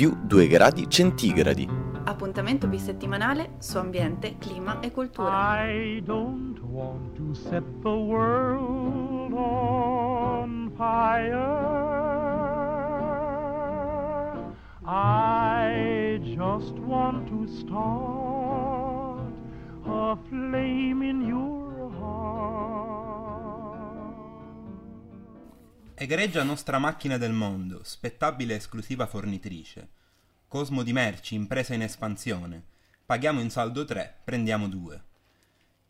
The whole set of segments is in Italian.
più 2 gradi centigradi. Appuntamento bisettimanale su ambiente, clima e cultura. I don't want to set the world on fire. I just want to start a flame in your Egregia nostra macchina del mondo, spettabile esclusiva fornitrice. Cosmo di merci, impresa in espansione. Paghiamo in saldo 3, prendiamo 2.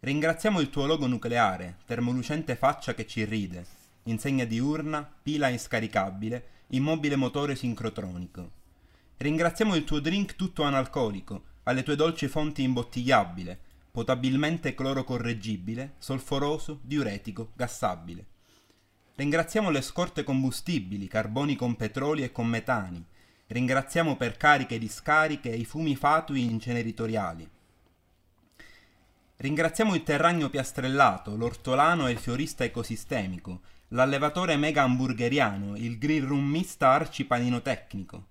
Ringraziamo il tuo logo nucleare, termolucente faccia che ci ride, insegna diurna, pila inscaricabile, immobile motore sincrotronico. Ringraziamo il tuo drink tutto analcolico, alle tue dolci fonti imbottigliabile, potabilmente clorocorreggibile, solforoso, diuretico, gassabile. Ringraziamo le scorte combustibili, carboni con petroli e con metani. Ringraziamo per cariche e discariche i fumi fatui inceneritoriali. Ringraziamo il terragno piastrellato, l'ortolano e il fiorista ecosistemico, l'allevatore mega hamburgeriano, il grill room mista arcipanino tecnico.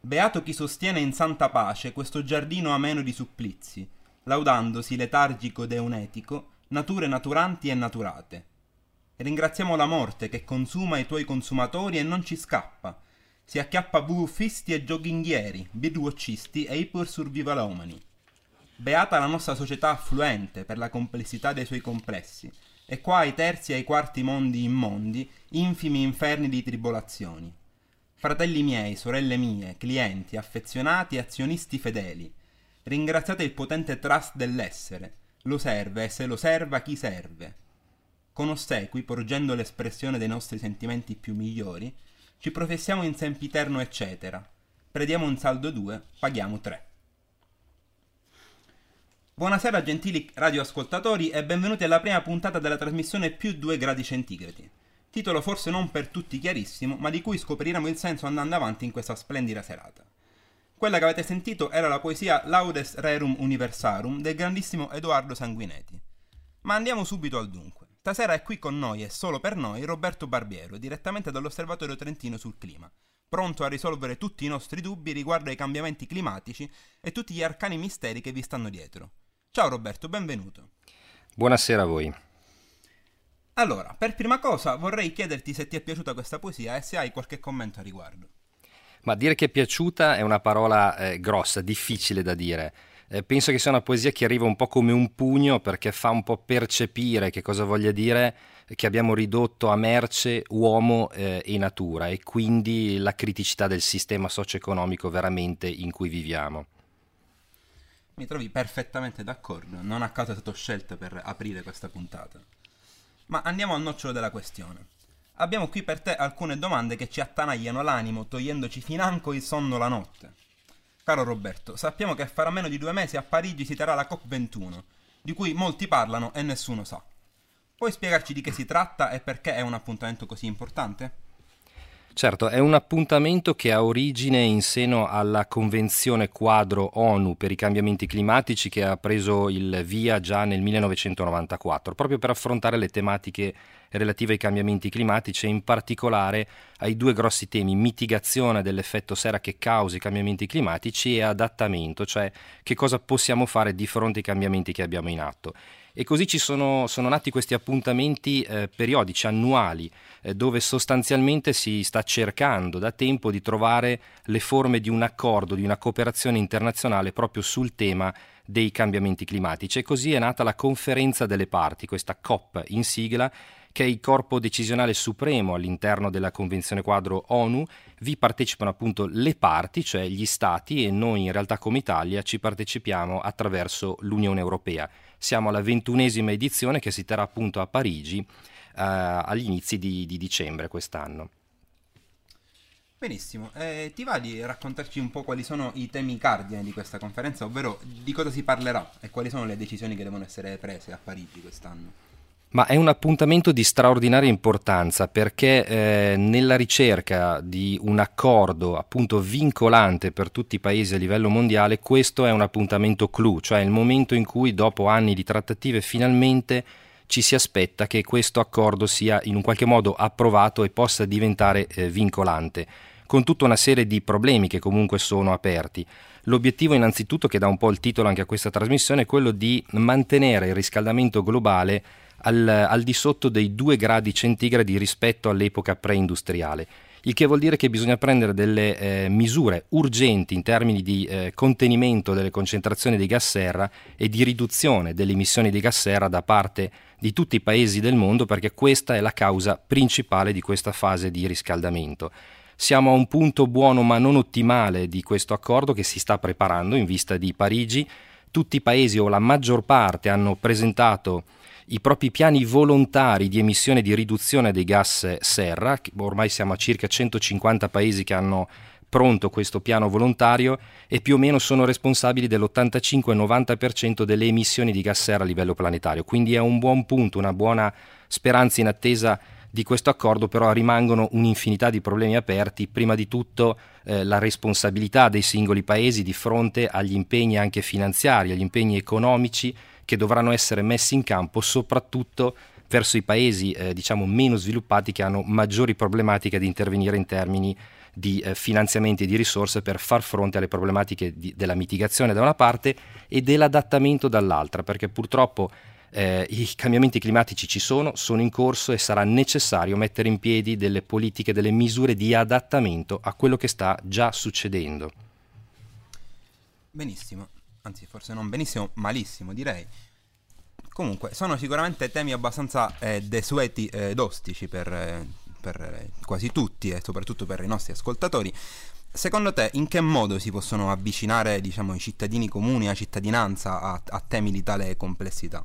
Beato chi sostiene in santa pace questo giardino ameno di supplizi, laudandosi letargico ed eunetico, nature naturanti e naturate. Ringraziamo la morte che consuma i tuoi consumatori e non ci scappa. Si acchiappa buffisti e jogginghieri, birwatchisti e ipersurvivalomani. Beata la nostra società affluente per la complessità dei suoi complessi, e qua ai terzi e ai quarti mondi immondi, infimi inferni di tribolazioni. Fratelli miei, sorelle mie, clienti, affezionati e azionisti fedeli, ringraziate il potente trust dell'essere, lo serve e se lo serva chi serve. Con ossequi, porgendo l'espressione dei nostri sentimenti più migliori, ci professiamo in sempiterno eccetera. Prediamo un saldo 2, paghiamo 3. Buonasera gentili radioascoltatori e benvenuti alla prima puntata della trasmissione più 2 gradi centigradi. Titolo forse non per tutti chiarissimo, ma di cui scopriremo il senso andando avanti in questa splendida serata. Quella che avete sentito era la poesia Laudes Rerum Universarum del grandissimo Edoardo Sanguinetti. Ma andiamo subito al dunque. Stasera è qui con noi e solo per noi Roberto Barbiero, direttamente dall'Osservatorio Trentino sul clima, pronto a risolvere tutti i nostri dubbi riguardo ai cambiamenti climatici e tutti gli arcani misteri che vi stanno dietro. Ciao Roberto, benvenuto. Buonasera a voi. Allora, per prima cosa vorrei chiederti se ti è piaciuta questa poesia e se hai qualche commento a riguardo. Ma dire che è piaciuta è una parola eh, grossa, difficile da dire. Eh, penso che sia una poesia che arriva un po' come un pugno perché fa un po' percepire che cosa voglia dire che abbiamo ridotto a merce uomo eh, e natura e quindi la criticità del sistema socio-economico veramente in cui viviamo. Mi trovi perfettamente d'accordo, non a caso è stato scelto per aprire questa puntata. Ma andiamo al nocciolo della questione. Abbiamo qui per te alcune domande che ci attanagliano l'animo, togliendoci financo il sonno la notte. Caro Roberto, sappiamo che fra meno di due mesi a Parigi si terrà la COP21, di cui molti parlano e nessuno sa. Puoi spiegarci di che si tratta e perché è un appuntamento così importante? Certo, è un appuntamento che ha origine in seno alla Convenzione quadro ONU per i cambiamenti climatici che ha preso il via già nel 1994, proprio per affrontare le tematiche relative ai cambiamenti climatici e in particolare ai due grossi temi mitigazione dell'effetto sera che causa i cambiamenti climatici e adattamento, cioè che cosa possiamo fare di fronte ai cambiamenti che abbiamo in atto. E così ci sono, sono nati questi appuntamenti eh, periodici, annuali, eh, dove sostanzialmente si sta cercando da tempo di trovare le forme di un accordo, di una cooperazione internazionale proprio sul tema dei cambiamenti climatici. E così è nata la conferenza delle parti, questa COP in sigla, che è il corpo decisionale supremo all'interno della Convenzione quadro ONU, vi partecipano appunto le parti, cioè gli stati e noi in realtà come Italia ci partecipiamo attraverso l'Unione Europea. Siamo alla ventunesima edizione che si terrà appunto a Parigi eh, agli inizi di, di dicembre quest'anno. Benissimo, eh, ti va di raccontarci un po' quali sono i temi cardine di questa conferenza, ovvero di cosa si parlerà e quali sono le decisioni che devono essere prese a Parigi quest'anno? Ma è un appuntamento di straordinaria importanza perché eh, nella ricerca di un accordo appunto vincolante per tutti i paesi a livello mondiale, questo è un appuntamento clou, cioè il momento in cui dopo anni di trattative finalmente ci si aspetta che questo accordo sia in un qualche modo approvato e possa diventare eh, vincolante. con tutta una serie di problemi che comunque sono aperti. L'obiettivo innanzitutto, che dà un po' il titolo anche a questa trasmissione, è quello di mantenere il riscaldamento globale al, al di sotto dei 2 gradi centigradi rispetto all'epoca preindustriale il che vuol dire che bisogna prendere delle eh, misure urgenti in termini di eh, contenimento delle concentrazioni di gas serra e di riduzione delle emissioni di gas serra da parte di tutti i paesi del mondo perché questa è la causa principale di questa fase di riscaldamento. Siamo a un punto buono ma non ottimale di questo accordo che si sta preparando in vista di Parigi. Tutti i paesi o la maggior parte hanno presentato i propri piani volontari di emissione di riduzione dei gas serra, ormai siamo a circa 150 paesi che hanno pronto questo piano volontario e più o meno sono responsabili dell'85-90% delle emissioni di gas serra a livello planetario. Quindi è un buon punto, una buona speranza in attesa di questo accordo, però rimangono un'infinità di problemi aperti, prima di tutto eh, la responsabilità dei singoli paesi di fronte agli impegni anche finanziari, agli impegni economici che dovranno essere messi in campo soprattutto verso i paesi eh, diciamo meno sviluppati che hanno maggiori problematiche di intervenire in termini di eh, finanziamenti e di risorse per far fronte alle problematiche di, della mitigazione da una parte e dell'adattamento dall'altra, perché purtroppo eh, i cambiamenti climatici ci sono, sono in corso e sarà necessario mettere in piedi delle politiche, delle misure di adattamento a quello che sta già succedendo. Benissimo anzi forse non benissimo, malissimo direi. Comunque, sono sicuramente temi abbastanza eh, desueti ed eh, ostici per, eh, per eh, quasi tutti e soprattutto per i nostri ascoltatori. Secondo te, in che modo si possono avvicinare diciamo, i cittadini comuni, la cittadinanza a, a temi di tale complessità?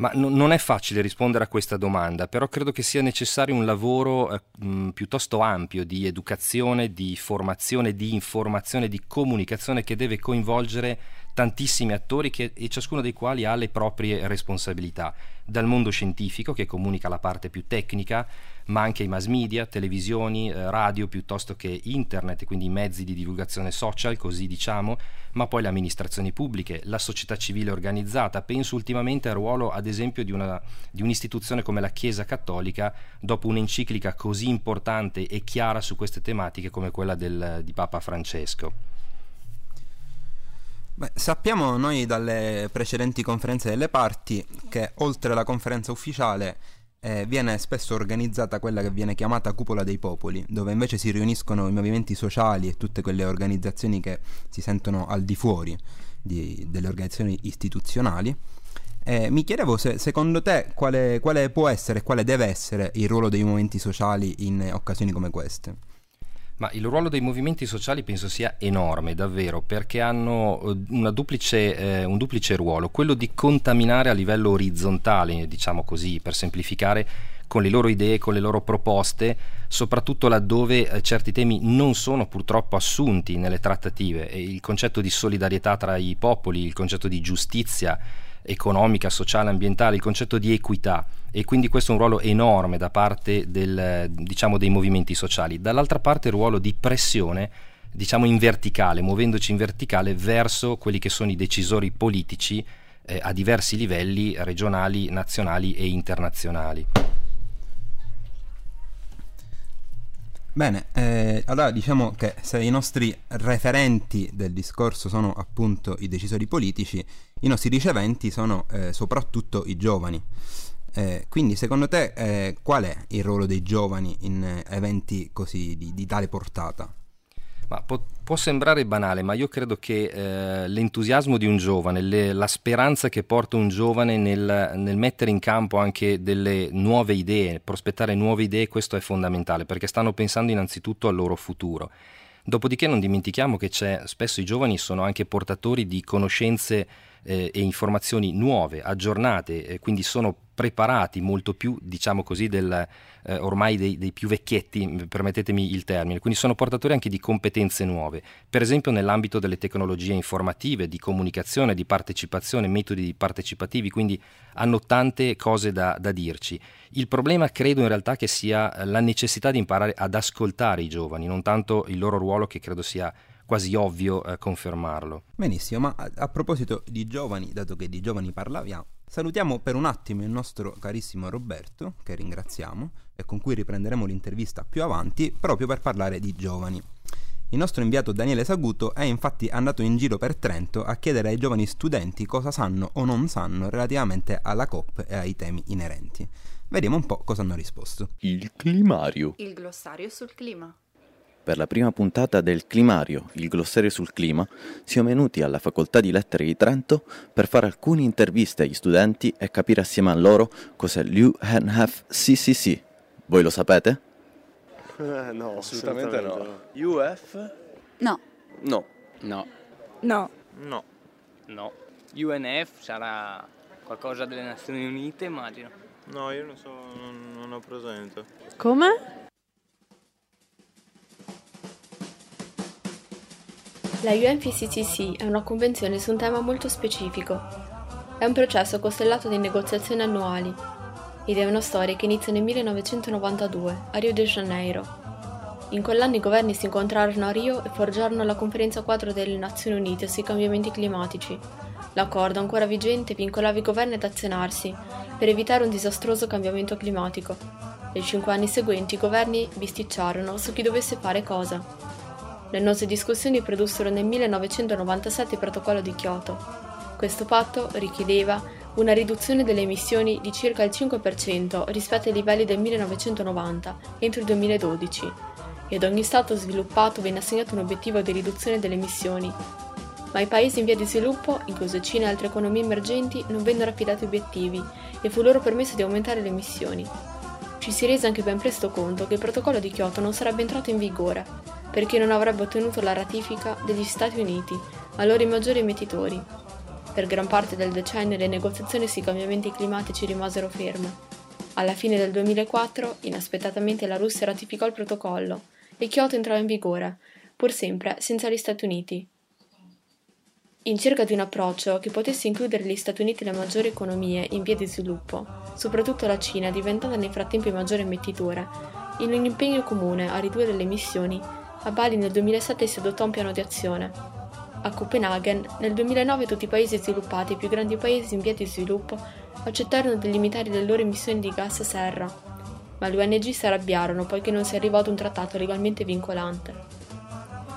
Ma n- non è facile rispondere a questa domanda, però credo che sia necessario un lavoro eh, mh, piuttosto ampio di educazione, di formazione, di informazione, di comunicazione che deve coinvolgere tantissimi attori che, e ciascuno dei quali ha le proprie responsabilità, dal mondo scientifico che comunica la parte più tecnica, ma anche i mass media, televisioni, eh, radio piuttosto che internet, quindi i mezzi di divulgazione social, così diciamo, ma poi le amministrazioni pubbliche, la società civile organizzata. Penso ultimamente al ruolo, ad esempio, di, una, di un'istituzione come la Chiesa Cattolica, dopo un'enciclica così importante e chiara su queste tematiche come quella del, di Papa Francesco. Beh, sappiamo noi dalle precedenti conferenze delle parti che oltre alla conferenza ufficiale eh, viene spesso organizzata quella che viene chiamata Cupola dei Popoli, dove invece si riuniscono i movimenti sociali e tutte quelle organizzazioni che si sentono al di fuori di, delle organizzazioni istituzionali. Eh, mi chiedevo se secondo te quale, quale può essere e quale deve essere il ruolo dei movimenti sociali in occasioni come queste. Ma il ruolo dei movimenti sociali penso sia enorme, davvero, perché hanno eh, duplice, eh, un duplice ruolo, quello di contaminare a livello orizzontale, diciamo così, per semplificare, con le loro idee, con le loro proposte, soprattutto laddove eh, certi temi non sono purtroppo assunti nelle trattative. Il concetto di solidarietà tra i popoli, il concetto di giustizia, economica, sociale, ambientale, il concetto di equità e quindi questo è un ruolo enorme da parte del, diciamo, dei movimenti sociali. Dall'altra parte il ruolo di pressione diciamo in verticale, muovendoci in verticale verso quelli che sono i decisori politici eh, a diversi livelli regionali, nazionali e internazionali. Bene, eh, allora diciamo che se i nostri referenti del discorso sono appunto i decisori politici, i nostri riceventi sono eh, soprattutto i giovani. Eh, quindi secondo te eh, qual è il ruolo dei giovani in eh, eventi così di, di tale portata? Può, può, sembrare banale, ma io credo che eh, l'entusiasmo di un giovane, le, la speranza che porta un giovane nel, nel, mettere in campo anche delle nuove idee, prospettare nuove idee, questo è fondamentale, perché stanno pensando innanzitutto al loro futuro. Dopodiché non dimentichiamo che spesso i giovani sono anche portatori di conoscenze eh, e informazioni nuove, aggiornate, eh, quindi sono preparati molto più, diciamo così, del, eh, ormai dei, dei, più vecchietti, permettetemi il termine, quindi sono portatori anche di competenze nuove, per esempio nell'ambito delle tecnologie informative, di comunicazione, di partecipazione, metodi partecipativi, quindi hanno tante cose da, da dirci. Il problema credo in realtà che sia la necessità di imparare ad ascoltare i giovani, non tanto il loro ruolo che credo sia quasi ovvio eh, confermarlo. Benissimo, ma a, a, proposito di giovani, dato che di giovani parlaviamo, Salutiamo per un attimo il nostro carissimo Roberto, che ringraziamo e con cui riprenderemo l'intervista più avanti, proprio per parlare di giovani. Il nostro inviato Daniele Saguto è infatti andato in giro per Trento a chiedere ai giovani studenti cosa sanno o non sanno relativamente alla COP e ai temi inerenti. Vediamo un po' cosa hanno risposto. Il climario. Il glossario sul clima. Per la prima puntata del Climario, il glossario sul clima, siamo venuti alla Facoltà di Lettere di Trento per fare alcune interviste agli studenti e capire assieme a loro cos'è l'UNFCCC. Voi lo sapete? Eh, no, Assolutamente no. UF? No. No. No, No. No. no. UNF sarà qualcosa delle Nazioni Unite, immagino. No, io non so, non, non ho presente. Come? La UNFCCC è una convenzione su un tema molto specifico. È un processo costellato di negoziazioni annuali ed è una storia che inizia nel 1992 a Rio de Janeiro. In quell'anno i governi si incontrarono a Rio e forgiarono la conferenza quadro delle Nazioni Unite sui cambiamenti climatici. L'accordo ancora vigente vincolava i governi ad azionarsi per evitare un disastroso cambiamento climatico. Nei cinque anni seguenti i governi bisticciarono su chi dovesse fare cosa. Le annose discussioni produssero nel 1997 il protocollo di Kyoto. Questo patto richiedeva una riduzione delle emissioni di circa il 5% rispetto ai livelli del 1990 entro il 2012 e ad ogni Stato sviluppato venne assegnato un obiettivo di riduzione delle emissioni. Ma ai paesi in via di sviluppo, incluse Cina e altre economie emergenti, non vennero affidati obiettivi e fu loro permesso di aumentare le emissioni. Ci si rese anche ben presto conto che il protocollo di Kyoto non sarebbe entrato in vigore, perché non avrebbe ottenuto la ratifica degli Stati Uniti, allora i maggiori emettitori. Per gran parte del decennio le negoziazioni sui cambiamenti climatici rimasero ferme. Alla fine del 2004, inaspettatamente la Russia ratificò il protocollo e Kyoto entrò in vigore, pur sempre senza gli Stati Uniti. In cerca di un approccio che potesse includere gli Stati Uniti e le maggiori economie in via di sviluppo, soprattutto la Cina diventata nel frattempo il maggiore emettitore, in un impegno comune a ridurre le emissioni, a Bali nel 2007 si adottò un piano di azione. A Copenaghen, nel 2009 tutti i paesi sviluppati e i più grandi paesi in via di sviluppo accettarono di limitare le loro emissioni di gas serra, ma le ONG si arrabbiarono poiché non si arrivò ad un trattato legalmente vincolante.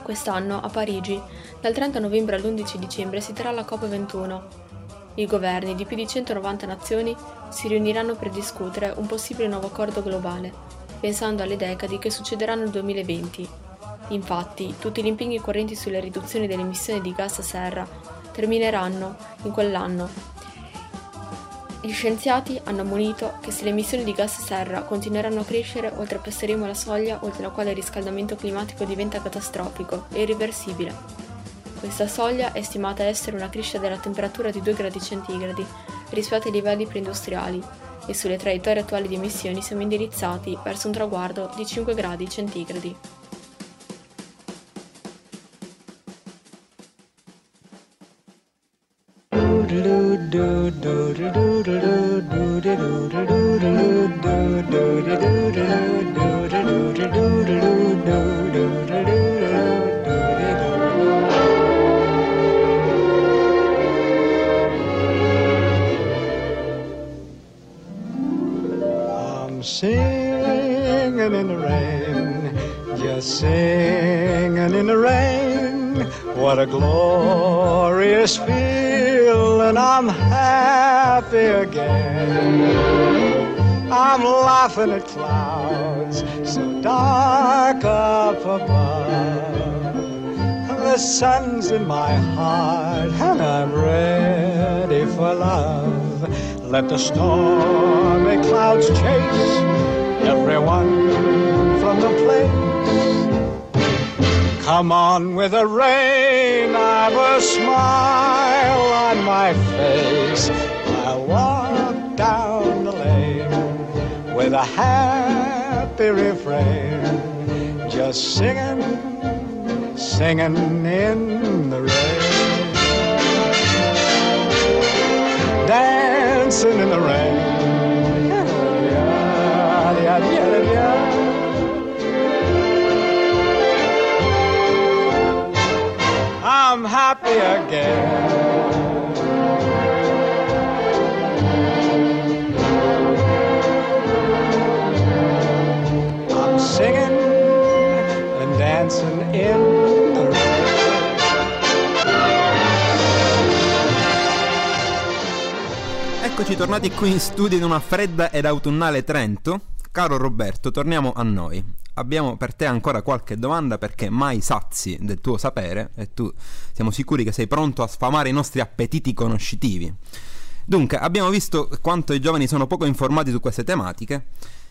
Quest'anno, a Parigi, dal 30 novembre all'11 dicembre si terrà la COP21. I governi di più di 190 nazioni si riuniranno per discutere un possibile nuovo accordo globale, pensando alle decadi che succederanno nel 2020. Infatti, tutti gli impegni correnti sulle riduzioni delle emissioni di gas serra termineranno in quell'anno. Gli scienziati hanno ammonito che se le emissioni di gas serra continueranno a crescere, oltrepasseremo la soglia oltre la quale il riscaldamento climatico diventa catastrofico e irreversibile. Questa soglia è stimata essere una crescita della temperatura di 2 gradi centigradi rispetto ai livelli preindustriali e sulle traiettorie attuali di emissioni siamo indirizzati verso un traguardo di 5 gradi centigradi. I'm singing in the rain, just singing in the rain. What a glorious feeling! I'm happy again. I'm laughing at clouds so dark up above. The sun's in my heart and I'm ready for love. Let the stormy clouds chase everyone from the place. Come on with the rain, I've a smile on my face. I'll walk down the lane with a happy refrain, just singing, singing in the rain. Dancing in the rain. I'm happy again. I'm singing and dancing in the rain. Eccoci tornati qui in studio in una fredda ed autunnale Trento Caro Roberto, torniamo a noi. Abbiamo per te ancora qualche domanda perché mai sazi del tuo sapere e tu siamo sicuri che sei pronto a sfamare i nostri appetiti conoscitivi. Dunque, abbiamo visto quanto i giovani sono poco informati su queste tematiche.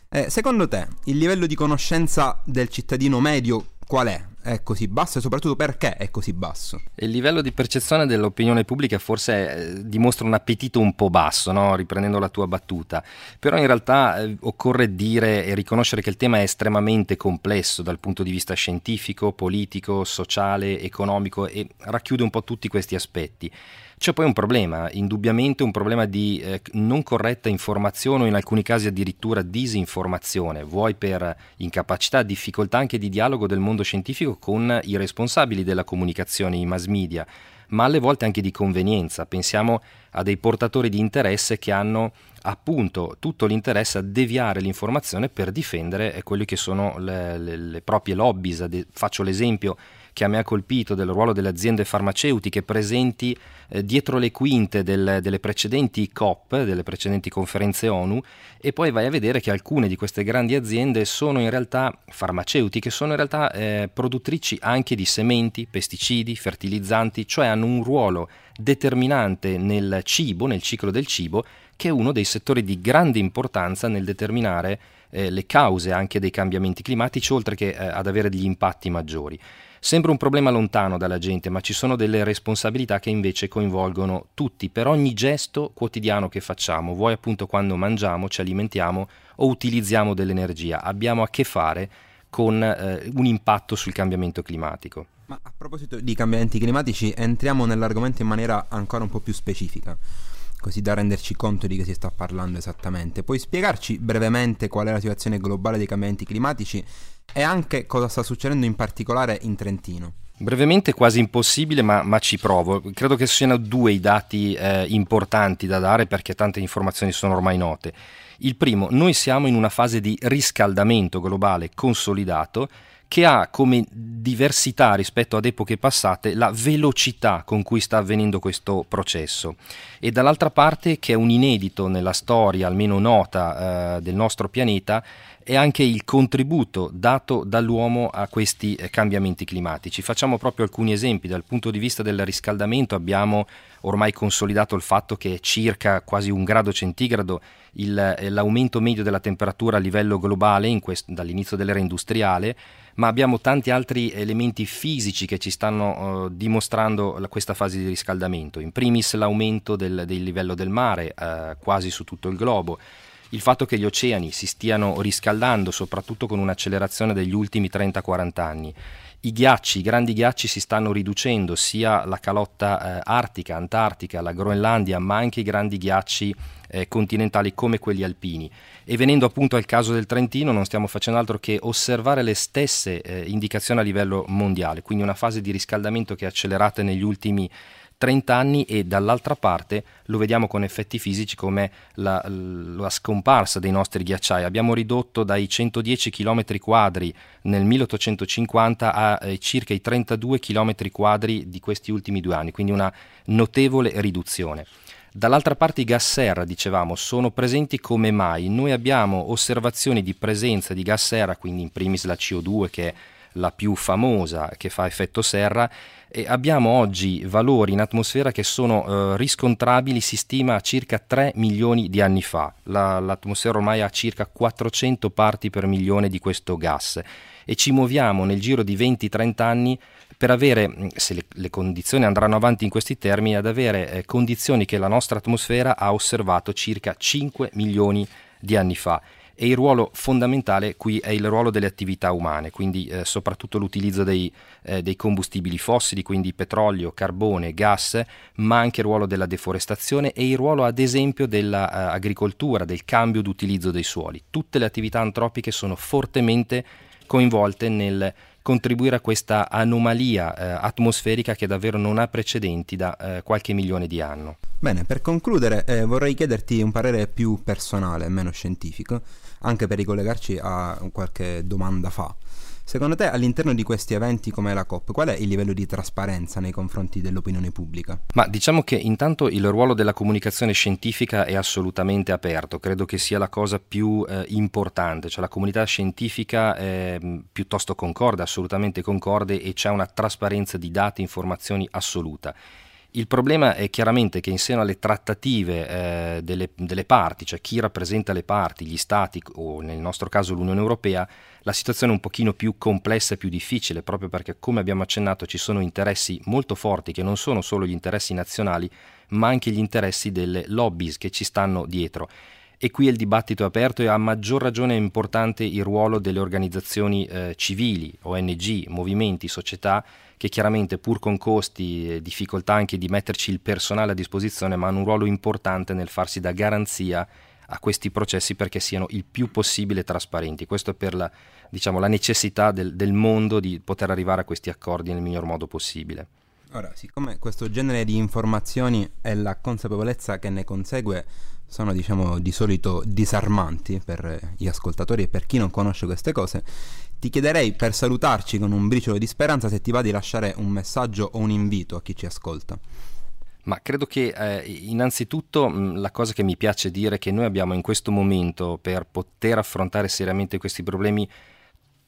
Eh, secondo te, il livello di conoscenza del cittadino medio qual è? È così basso e soprattutto perché è così basso? Il livello di percezione dell'opinione pubblica forse eh, dimostra un appetito un po' basso, no? riprendendo la tua battuta, però in realtà eh, occorre dire e riconoscere che il tema è estremamente complesso dal punto di vista scientifico, politico, sociale, economico e racchiude un po' tutti questi aspetti. C'è poi un problema, indubbiamente un problema di eh, non corretta informazione o in alcuni casi addirittura disinformazione, vuoi per incapacità, difficoltà anche di dialogo del mondo scientifico con i responsabili della comunicazione, i mass media, ma alle volte anche di convenienza. Pensiamo a dei portatori di interesse che hanno appunto tutto l'interesse a deviare l'informazione per difendere eh, quelle che sono le, le, le proprie lobbies. Faccio l'esempio che a me ha colpito del ruolo delle aziende farmaceutiche presenti eh, dietro le quinte del, delle precedenti COP, delle precedenti conferenze ONU, e poi vai a vedere che alcune di queste grandi aziende sono in realtà farmaceutiche, sono in realtà eh, produttrici anche di sementi, pesticidi, fertilizzanti, cioè hanno un ruolo determinante nel cibo, nel ciclo del cibo, che è uno dei settori di grande importanza nel determinare eh, le cause anche dei cambiamenti climatici, oltre che eh, ad avere degli impatti maggiori. Sembra un problema lontano dalla gente, ma ci sono delle responsabilità che invece coinvolgono tutti per ogni gesto quotidiano che facciamo, vuoi appunto quando mangiamo, ci alimentiamo o utilizziamo dell'energia. Abbiamo a che fare con eh, un impatto sul cambiamento climatico. Ma a proposito di cambiamenti climatici, entriamo nell'argomento in maniera ancora un po' più specifica così da renderci conto di che si sta parlando esattamente. Puoi spiegarci brevemente qual è la situazione globale dei cambiamenti climatici e anche cosa sta succedendo in particolare in Trentino? Brevemente quasi impossibile, ma, ma, ci provo. Credo che siano due i dati eh, importanti da dare perché tante informazioni sono ormai note. Il primo, noi siamo in una fase di riscaldamento globale consolidato che ha come diversità rispetto ad epoche passate la velocità con cui sta avvenendo questo processo e dall'altra parte che è un inedito nella storia almeno nota eh, del nostro pianeta è anche il contributo dato dall'uomo a questi eh, cambiamenti climatici. Facciamo proprio alcuni esempi. Dal punto di vista del riscaldamento abbiamo ormai consolidato il fatto che è circa quasi un grado centigrado il, eh, l'aumento medio della temperatura a livello globale quest- dall'inizio dell'era industriale, ma abbiamo tanti altri elementi fisici che ci stanno uh, dimostrando la, questa fase di riscaldamento. In primis l'aumento del, del livello del mare uh, quasi su tutto il globo il fatto che gli oceani si stiano riscaldando, soprattutto con un'accelerazione degli ultimi 30-40 anni. I ghiacci, i grandi ghiacci si stanno riducendo, sia la calotta eh, artica, antartica, la Groenlandia, ma anche i grandi ghiacci eh, continentali come quelli alpini. E venendo appunto al caso del Trentino, non stiamo facendo altro che osservare le stesse eh, indicazioni a livello mondiale, quindi una fase di riscaldamento che è accelerata negli ultimi 30 anni e dall'altra parte lo vediamo con effetti fisici come la, la scomparsa dei nostri ghiacciai. Abbiamo ridotto dai 110 km quadri nel 1850 a eh, circa i 32 km quadri di questi ultimi due anni, quindi una notevole riduzione. Dall'altra parte i gas serra, dicevamo, sono presenti come mai? Noi abbiamo osservazioni di presenza di gas serra, quindi in primis la CO2 che è la più famosa che fa effetto serra, e abbiamo oggi valori in atmosfera che sono eh, riscontrabili, si stima a circa 3 milioni di anni fa. La, l'atmosfera ormai ha circa 400 parti per milione di questo gas e ci muoviamo nel giro di 20-30 anni per avere, mm, se le, le, condizioni andranno avanti in questi termini, ad avere eh, condizioni che la nostra atmosfera ha osservato circa 5 milioni di anni fa e il ruolo fondamentale qui è il ruolo delle attività umane, quindi eh, soprattutto l'utilizzo dei, eh, dei, combustibili fossili, quindi petrolio, carbone, gas, ma anche il ruolo della deforestazione e il ruolo ad esempio dell'agricoltura, del cambio d'utilizzo dei suoli. Tutte le attività antropiche sono fortemente coinvolte nel contribuire a questa anomalia eh, atmosferica che davvero non ha precedenti da eh, qualche milione di anni. Bene, per concludere eh, vorrei chiederti un parere più personale, meno scientifico, anche per ricollegarci a qualche domanda fa. Secondo te all'interno di questi eventi come la COP, qual è il livello di trasparenza nei confronti dell'opinione pubblica? Ma diciamo che intanto il ruolo della comunicazione scientifica è assolutamente aperto, credo che sia la cosa più eh, importante, cioè la comunità scientifica è mh, piuttosto concorde, assolutamente concorde e c'è una trasparenza di dati e informazioni assoluta. Il problema è chiaramente che in seno alle trattative eh, delle, delle, parti, cioè chi rappresenta le parti, gli stati o nel nostro caso l'Unione Europea, la situazione è un pochino più complessa e più difficile, proprio perché come abbiamo accennato ci sono interessi molto forti che non sono solo gli interessi nazionali, ma anche gli interessi delle lobbies che ci stanno dietro. E qui il dibattito è aperto e a maggior ragione è importante il ruolo delle organizzazioni eh, civili, ONG, movimenti, società che chiaramente pur con costi e difficoltà anche di metterci il personale a disposizione, ma hanno un ruolo importante nel farsi da garanzia a questi processi perché siano il più possibile trasparenti. Questo è per la, diciamo, la necessità del, del mondo di poter arrivare a questi accordi nel miglior modo possibile. Ora, siccome questo genere di informazioni e la consapevolezza che ne consegue sono diciamo di solito disarmanti per gli ascoltatori e per chi non conosce queste cose, ti chiederei per salutarci con un briciolo di speranza se ti va di lasciare un messaggio o un invito a chi ci ascolta. Ma credo che eh, innanzitutto mh, la cosa che mi piace dire è che noi abbiamo in questo momento per poter affrontare seriamente questi problemi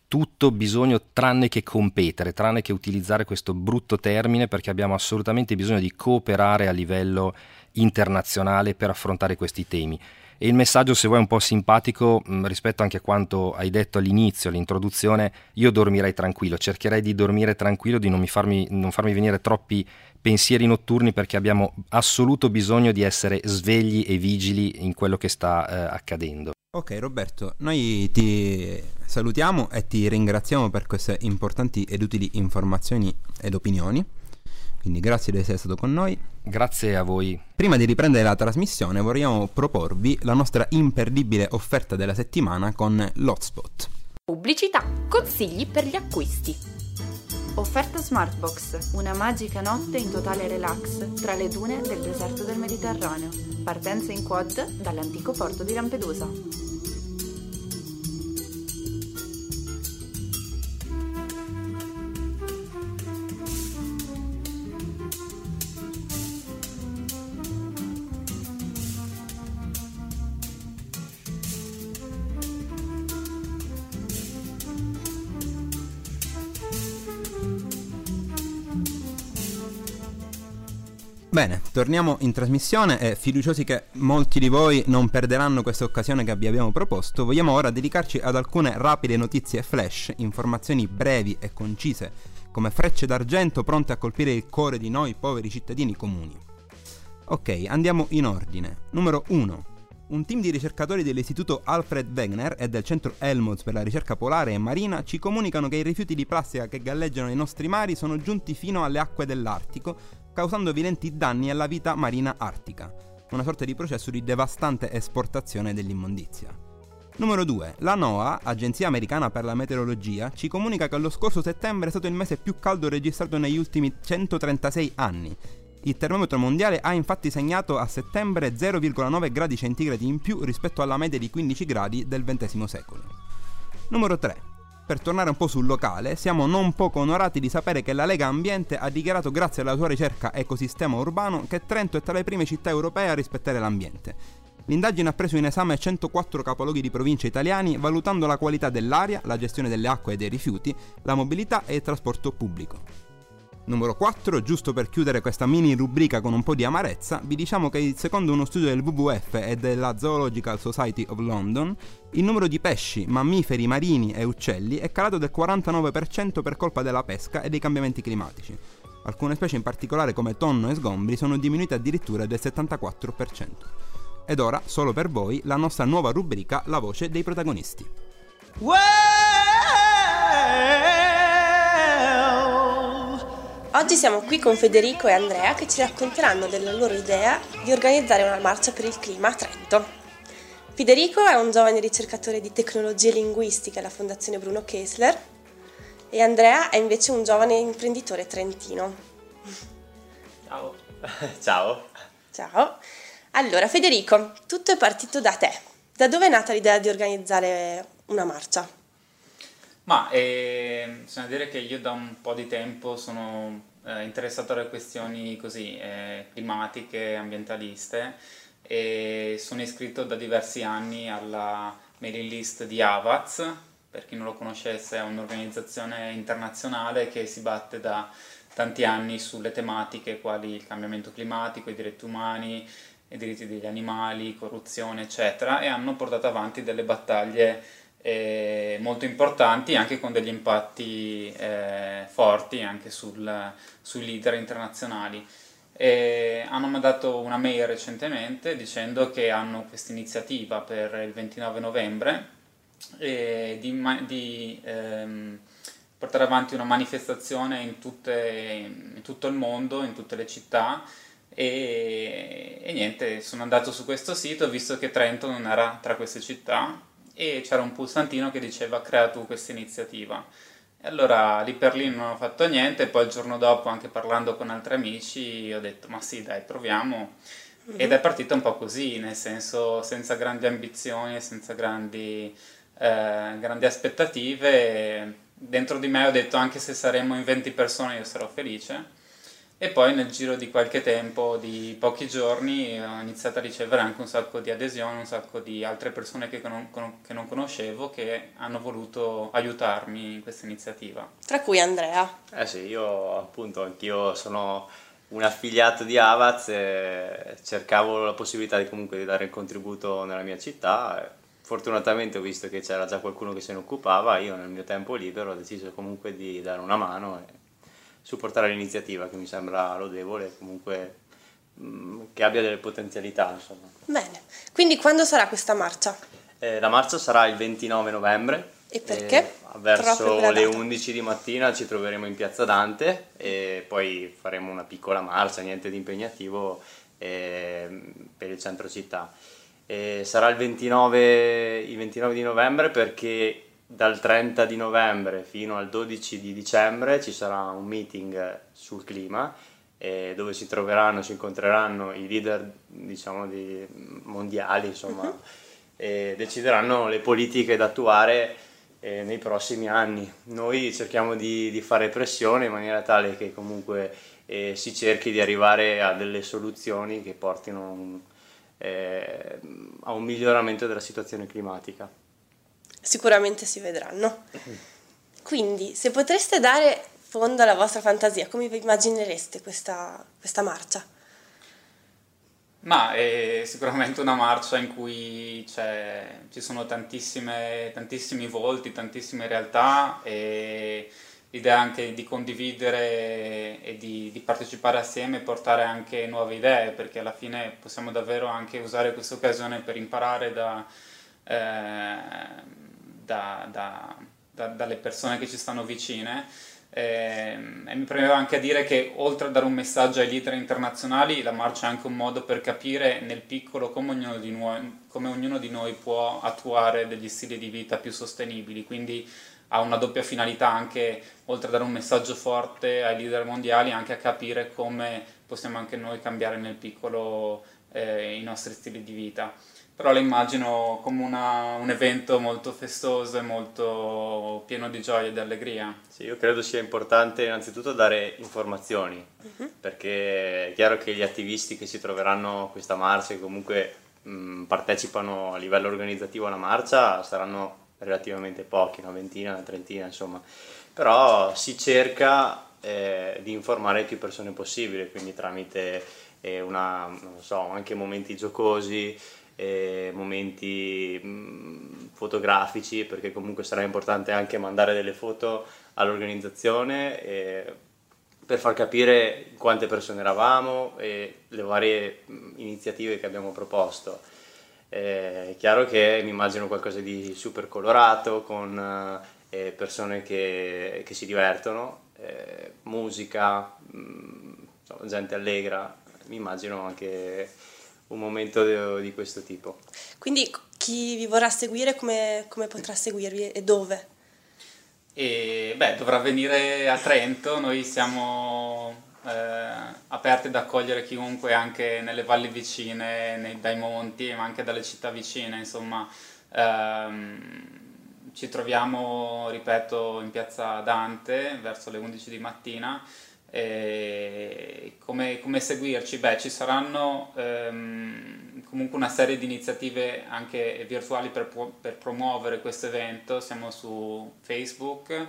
tutto bisogno tranne che competere, tranne che utilizzare questo brutto termine perché abbiamo assolutamente bisogno di cooperare a livello internazionale per affrontare questi temi. E il messaggio, se vuoi, è un po' simpatico mh, mm, rispetto anche a quanto hai detto all'inizio, all'introduzione. Io dormirei tranquillo, cercherei di dormire tranquillo, di non, mi farmi, non farmi venire troppi pensieri notturni perché abbiamo assoluto bisogno di essere svegli e vigili in quello che sta eh, accadendo. Ok Roberto, noi ti salutiamo e ti ringraziamo per queste importanti ed utili informazioni ed opinioni. Quindi grazie di essere stato con noi. Grazie a voi. Prima di riprendere la trasmissione vorremmo proporvi la nostra imperdibile offerta della settimana con l'Hotspot. Pubblicità, consigli per gli acquisti. Offerta Smartbox, una magica notte in totale relax tra le dune del deserto del Mediterraneo. Partenza in quad dall'antico porto di Lampedusa. Bene, torniamo in trasmissione e fiduciosi che molti di voi non perderanno questa occasione che vi abbiamo proposto, vogliamo ora dedicarci ad alcune rapide notizie flash, informazioni brevi e concise, come frecce d'argento pronte a colpire il cuore di noi poveri cittadini comuni. Ok, andiamo in ordine. Numero 1. Un team di ricercatori dell'istituto Alfred Wegener e del centro Helmholtz per la ricerca polare e marina ci comunicano che i rifiuti di plastica che galleggiano nei nostri mari sono giunti fino alle acque dell'Artico causando evidenti danni alla vita marina artica, una sorta di processo di devastante esportazione dell'immondizia. Numero 2. La NOAA, Agenzia Americana per la Meteorologia, ci comunica che lo scorso settembre è stato il mese più caldo registrato negli ultimi 136 anni. Il termometro mondiale ha infatti segnato a settembre 0,9 gradi centigradi in più rispetto alla media di 15 gradi del XX secolo. Numero 3 per tornare un po' sul locale, siamo non poco onorati di sapere che la Lega Ambiente ha dichiarato grazie alla sua ricerca ecosistema urbano che Trento è tra le prime città europee a rispettare l'ambiente. L'indagine ha preso in esame 104 capoluoghi di provincia italiani valutando la qualità dell'aria, la gestione delle acque e dei rifiuti, la mobilità e il trasporto pubblico. Numero 4, giusto per chiudere questa mini rubrica con un po' di amarezza, vi diciamo che secondo uno studio del WWF e della Zoological Society of London, il numero di pesci, mammiferi marini e uccelli è calato del 49% per colpa della pesca e dei cambiamenti climatici. Alcune specie in particolare come tonno e sgombri sono diminuite addirittura del 74%. Ed ora, solo per voi, la nostra nuova rubrica La voce dei protagonisti. Oggi siamo qui con Federico e Andrea che ci racconteranno della loro idea di organizzare una marcia per il clima a Trento. Federico è un giovane ricercatore di tecnologie linguistiche alla Fondazione Bruno Kessler e Andrea è invece un giovane imprenditore trentino. Ciao. Ciao. Ciao. Allora, Federico, tutto è partito da te. Da dove è nata l'idea di organizzare una marcia? Ma eh, bisogna dire che io da un po' di tempo sono eh, interessato alle questioni così eh, climatiche, ambientaliste e sono iscritto da diversi anni alla mailing list di AVAZ, per chi non lo conoscesse è un'organizzazione internazionale che si batte da tanti anni sulle tematiche quali il cambiamento climatico, i diritti umani, i diritti degli animali, corruzione, eccetera, e hanno portato avanti delle battaglie eh, molto importanti anche con degli impatti eh, forti anche sul, sui leader internazionali. E hanno mandato una mail recentemente dicendo che hanno questa iniziativa per il 29 novembre di, di ehm, portare avanti una manifestazione in, tutte, in, tutto il mondo, in tutte le città e, e niente, sono andato su questo sito visto che Trento non era tra queste città e c'era un pulsantino che diceva crea tu questa iniziativa. E allora lì per lì non ho fatto niente, poi il giorno dopo anche parlando con altri amici ho detto ma sì dai proviamo mm-hmm. ed è partita un po' così, nel senso senza grandi ambizioni, senza grandi, eh, grandi aspettative. Dentro di me ho detto anche se saremmo in 20 persone io sarò felice e poi nel giro di qualche tempo, di pochi giorni, ho iniziato a ricevere anche un sacco di adesioni, un sacco di altre persone che non, che non conoscevo che hanno voluto aiutarmi in questa iniziativa. Tra cui Andrea. Eh sì, io appunto anch'io sono un affiliato di Avaz e cercavo la possibilità di comunque di dare il contributo nella mia città. Fortunatamente ho visto che c'era già qualcuno che se ne occupava, io nel mio tempo libero ho deciso comunque di dare una mano. E supportare l'iniziativa che mi sembra lodevole e comunque mh, mm, che abbia delle potenzialità. Insomma. Bene, quindi quando sarà questa marcia? Eh, la marcia sarà il 29 novembre. E perché? Eh, verso le 11 di mattina ci troveremo in Piazza Dante e poi faremo una piccola marcia, niente di impegnativo eh, per il centro città. E sarà il 29, il 29 di novembre perché dal 30 di novembre fino al 12 di dicembre ci sarà un meeting sul clima eh, dove si troveranno, si incontreranno i leader diciamo, di, mondiali insomma, uh-huh. e decideranno le politiche da attuare eh, nei prossimi anni. Noi cerchiamo di, di, fare pressione in maniera tale che comunque eh, si cerchi di arrivare a delle soluzioni che portino un, eh, a un miglioramento della situazione climatica sicuramente si vedranno. Quindi, se potreste dare fondo alla vostra fantasia, come vi immaginereste questa, questa marcia? Ma è sicuramente una marcia in cui ci sono tantissimi volti, tantissime realtà e l'idea anche di condividere e di, di, partecipare assieme e portare anche nuove idee, perché alla fine possiamo davvero anche usare questa occasione per imparare da... Eh, da, da, da, dalle persone che ci stanno vicine. Eh, e mi premeva anche a dire che oltre a dare un messaggio ai leader internazionali, la marcia è anche un modo per capire nel piccolo come ognuno di noi, ognuno di noi può attuare degli stili di vita più sostenibili. Quindi ha una doppia finalità anche, oltre a dare un messaggio forte ai leader mondiali, anche a capire come possiamo anche noi cambiare nel piccolo eh, i nostri stili di vita però la immagino come una, un evento molto festoso e molto pieno di gioia e di allegria. Sì, io credo sia importante innanzitutto dare informazioni, uh-huh. perché è chiaro che gli attivisti che si troveranno a questa marcia, che comunque mh, partecipano a livello organizzativo alla marcia, saranno relativamente pochi, una ventina, una trentina, insomma. Però si cerca eh, di informare più persone possibile, quindi tramite eh, una, non so, anche momenti giocosi, eh, momenti mh, mm, fotografici perché comunque sarà importante anche mandare delle foto all'organizzazione eh, per far capire quante persone eravamo e le varie mm, iniziative che abbiamo proposto. Eh, è chiaro che mi immagino qualcosa di super colorato con eh, persone che, che, si divertono, musica, mh, mm, gente allegra, mi immagino anche un momento di, di questo tipo. Quindi chi vi vorrà seguire come, come potrà seguirvi e dove? E, beh, dovrà venire a Trento, noi siamo eh, aperti ad accogliere chiunque anche nelle valli vicine, nei, dai monti, ma anche dalle città vicine, insomma. Ehm, ci troviamo, ripeto, in piazza Dante verso le 11 di mattina. Come, come, seguirci? Beh, ci saranno ehm, comunque una serie di iniziative anche virtuali per, per promuovere questo evento. Siamo su Facebook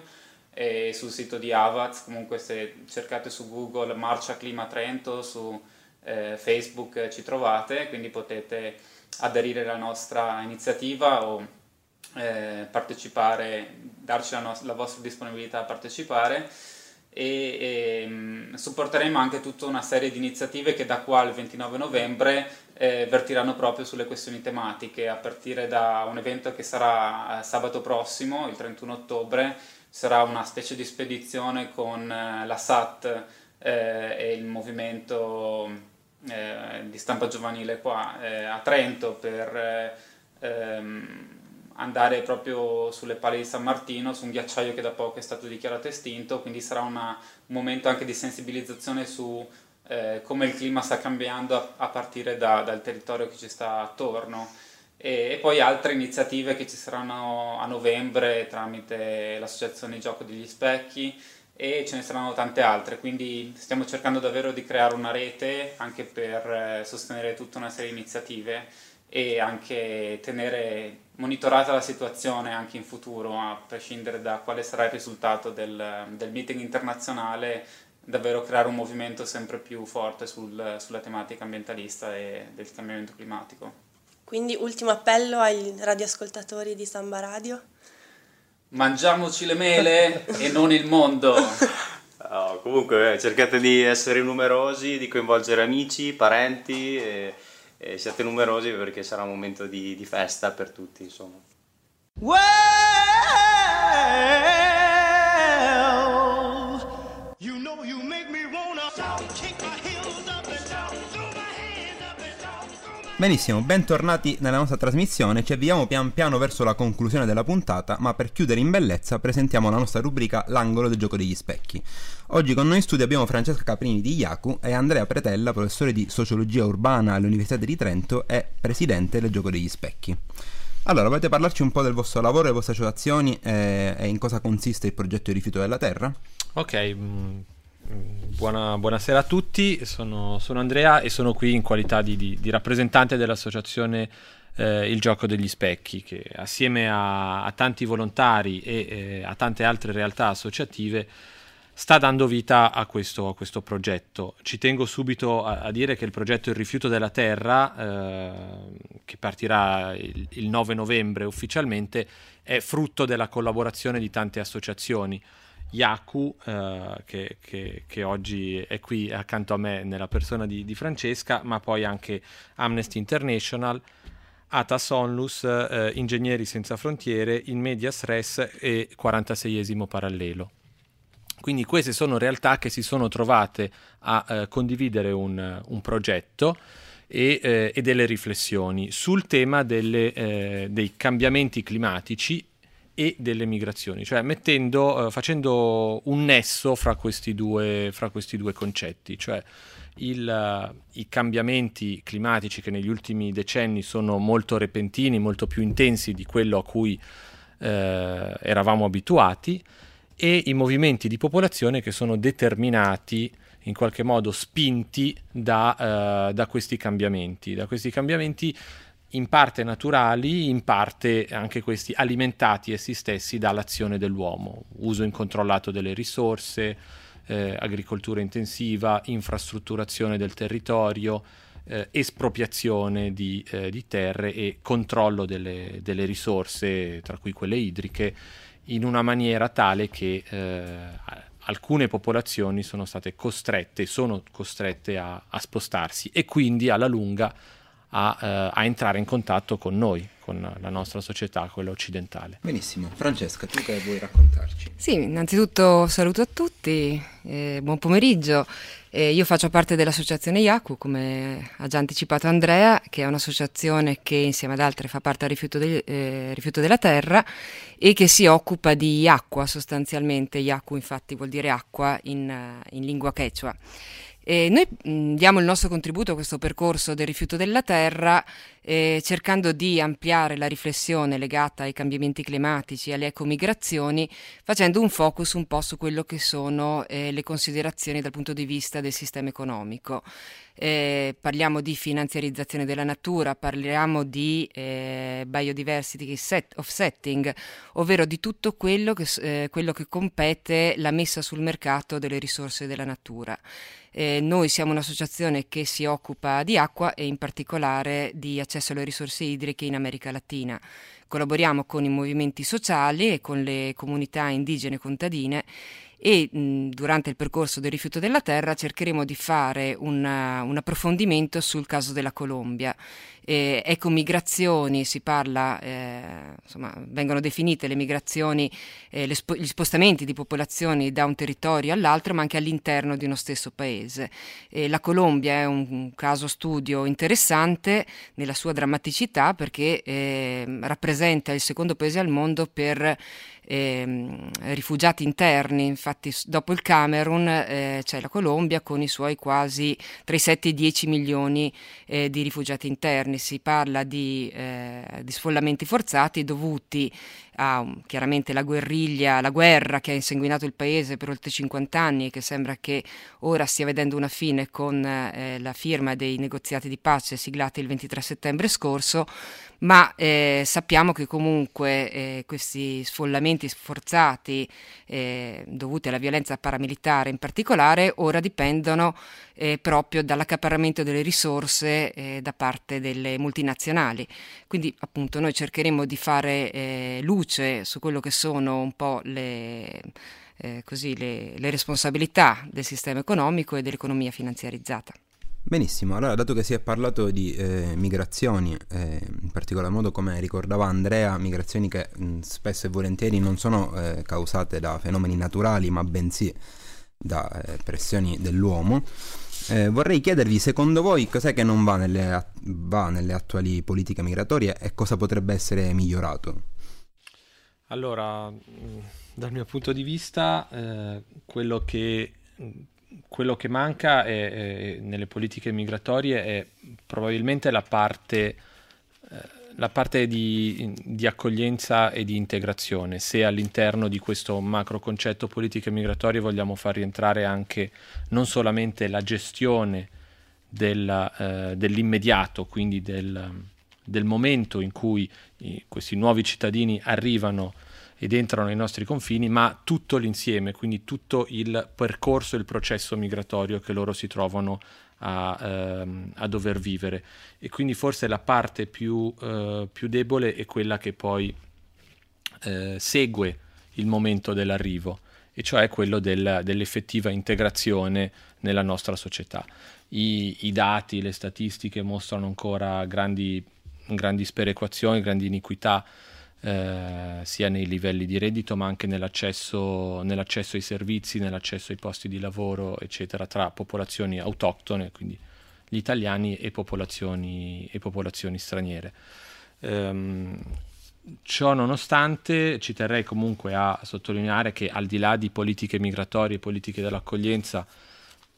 e sul sito di Avaz. Comunque, se cercate su Google Marcia Clima Trento, su eh, Facebook ci trovate, quindi potete aderire alla nostra iniziativa o eh, partecipare, darci la, no- la, vostra disponibilità a partecipare e, e ehm, supporteremo anche tutta una serie di iniziative che da qua al 29 novembre eh, vertiranno proprio sulle questioni tematiche, a partire da un evento che sarà eh, sabato prossimo, il 31 ottobre, sarà una specie di spedizione con eh, la SAT eh, e il movimento eh, di stampa giovanile qua eh, a Trento per eh, ehm, andare proprio sulle pale di San Martino, su un ghiacciaio che da poco è stato dichiarato estinto, quindi sarà una, un momento anche di sensibilizzazione su eh, come il clima sta cambiando a, a partire da, dal territorio che ci sta attorno. E, e, poi altre iniziative che ci saranno a novembre tramite l'associazione Gioco degli Specchi e ce ne saranno tante altre, quindi stiamo cercando davvero di creare una rete anche per eh, sostenere tutta una serie di iniziative e anche tenere monitorata la situazione anche in futuro, a prescindere da quale sarà il risultato del, del meeting internazionale, davvero creare un movimento sempre più forte sul, sulla tematica ambientalista e del cambiamento climatico. Quindi ultimo appello ai radioascoltatori di Samba Radio mangiamoci le mele e non il mondo. Oh, comunque eh, cercate di essere numerosi, di coinvolgere amici, parenti e, e siate numerosi perché sarà un momento di, di festa per tutti, insomma. Well, Benissimo, bentornati nella nostra trasmissione. Ci avviamo pian piano verso la conclusione della puntata, ma per chiudere in bellezza presentiamo la nostra rubrica L'angolo del gioco degli specchi. Oggi con noi in studio abbiamo Francesca Caprini di Iacu e Andrea Pretella, professore di sociologia urbana all'Università di Trento e presidente del gioco degli specchi. Allora, volete parlarci un po' del vostro lavoro, delle vostre associazioni e, e in cosa consiste il progetto di rifiuto della terra? Ok, mm, Buona, buonasera a tutti, sono, sono, Andrea e sono qui in qualità di, di, di rappresentante dell'associazione eh, Il Gioco degli Specchi che assieme a, a tanti volontari e eh, a tante altre realtà associative sta dando vita a questo, a questo progetto. Ci tengo subito a, a, dire che il progetto Il rifiuto della terra, eh, che partirà il, il 9 novembre ufficialmente, è frutto della collaborazione di tante associazioni. Yaku, eh, che, che, che, oggi è qui accanto a me nella persona di, di Francesca, ma poi anche Amnesty International, Atas Onlus, eh, Ingegneri Senza Frontiere, In Medias Res e 46esimo Parallelo. Quindi queste sono realtà che si sono trovate a eh, condividere un, un progetto e, eh, e, delle riflessioni sul tema delle, eh, dei cambiamenti climatici e delle migrazioni, cioè mettendo, uh, facendo un nesso fra questi due, fra questi due concetti, cioè il, uh, i cambiamenti climatici che negli ultimi decenni sono molto repentini, molto più intensi di quello a cui uh, eravamo abituati e i movimenti di popolazione che sono determinati in qualche modo spinti da, da questi cambiamenti, da questi cambiamenti in parte naturali, in parte anche questi alimentati essi stessi dall'azione dell'uomo, uso incontrollato delle risorse, eh, agricoltura intensiva, infrastrutturazione del territorio, eh, espropriazione di, eh, di, terre e controllo delle, delle, risorse, tra cui quelle idriche, in una maniera tale che eh, alcune popolazioni sono state costrette, sono costrette a, a spostarsi e quindi alla lunga a, eh, a, entrare in contatto con noi, con la nostra società, quella occidentale. Benissimo, Francesca, tu che vuoi raccontarci? Sì, innanzitutto saluto a tutti, eh, buon pomeriggio. Eh, io faccio parte dell'associazione IACU, come ha già anticipato Andrea, che è un'associazione che insieme ad altre fa parte del rifiuto, de- eh, rifiuto della terra e che si occupa di acqua sostanzialmente. IACU infatti vuol dire acqua in, in lingua quechua. E noi mh, diamo il nostro contributo a questo percorso del rifiuto della terra eh, cercando di ampliare la riflessione legata ai cambiamenti climatici e alle ecomigrazioni, facendo un focus un po' su quello che sono eh, le considerazioni dal punto di vista del sistema economico eh, parliamo di finanziarizzazione della natura, parliamo di eh, biodiversity set, offsetting, ovvero di tutto quello che, eh, quello che compete la messa sul mercato delle risorse della natura. Eh, noi siamo un'associazione che si occupa di acqua e in particolare di accesso alle risorse idriche in America Latina. Collaboriamo con i movimenti sociali e con le comunità indigene contadine e mh, durante il percorso del rifiuto della terra cercheremo di fare una, un approfondimento sul caso della Colombia. Eh, ecomigrazioni, si parla, eh, insomma, vengono definite le migrazioni, eh, le sp- gli spostamenti di popolazioni da un territorio all'altro, ma anche all'interno di uno stesso paese. la Colombia è un, un, caso studio interessante nella sua drammaticità perché ehm, rappresenta il secondo paese al mondo per eh, rifugiati interni, infatti dopo il Camerun eh, c'è la Colombia con i suoi quasi tra i 7 e i 10 milioni eh, di rifugiati interni, si parla di, eh, di sfollamenti forzati dovuti a um, chiaramente la guerriglia, la guerra che ha insanguinato il paese per oltre 50 anni e che sembra che ora stia vedendo una fine con eh, la firma dei negoziati di pace siglati il 23 settembre scorso, ma eh, sappiamo che comunque eh, questi sfollamenti sforzati eh, dovuti alla violenza paramilitare in particolare ora dipendono eh, proprio dall'accaparramento delle risorse eh, da parte delle multinazionali. Quindi appunto noi cercheremo di fare eh, luce su quello che sono un po' le, eh, così, le, le responsabilità del sistema economico e dell'economia finanziarizzata. Benissimo, allora dato che si è parlato di eh, migrazioni, eh, in particolar modo come ricordava Andrea, migrazioni che mh, spesso e volentieri non sono eh, causate da fenomeni naturali ma bensì da eh, pressioni dell'uomo, eh, vorrei chiedervi, secondo voi, cos'è che non va nelle, va nelle attuali politiche migratorie e cosa potrebbe essere migliorato? Allora, mm, dal mio punto di vista, eh, quello, che, quello, che, manca è, è, nelle politiche migratorie è probabilmente la parte eh, la parte di, di, accoglienza e di integrazione, se all'interno di questo macro concetto politiche migratorie vogliamo far rientrare anche non solamente la gestione del, eh, dell'immediato, quindi del, del, momento in cui questi nuovi cittadini arrivano ed entrano nei nostri confini, ma tutto l'insieme, quindi tutto il percorso il processo migratorio che loro si trovano a, ehm, a, dover vivere e quindi forse la parte più, eh, più debole è quella che poi eh, segue il momento dell'arrivo e cioè quello del, dell'effettiva integrazione nella nostra società. I, I, dati, le statistiche mostrano ancora grandi, grandi sperequazioni, grandi iniquità eh, sia nei livelli di reddito ma anche nell'accesso, nell'accesso ai servizi, nell'accesso ai posti di lavoro, eccetera, tra popolazioni autoctone, quindi gli italiani e popolazioni, e popolazioni straniere. Um, ciò nonostante ci terrei comunque a sottolineare che al di là di politiche migratorie e politiche dell'accoglienza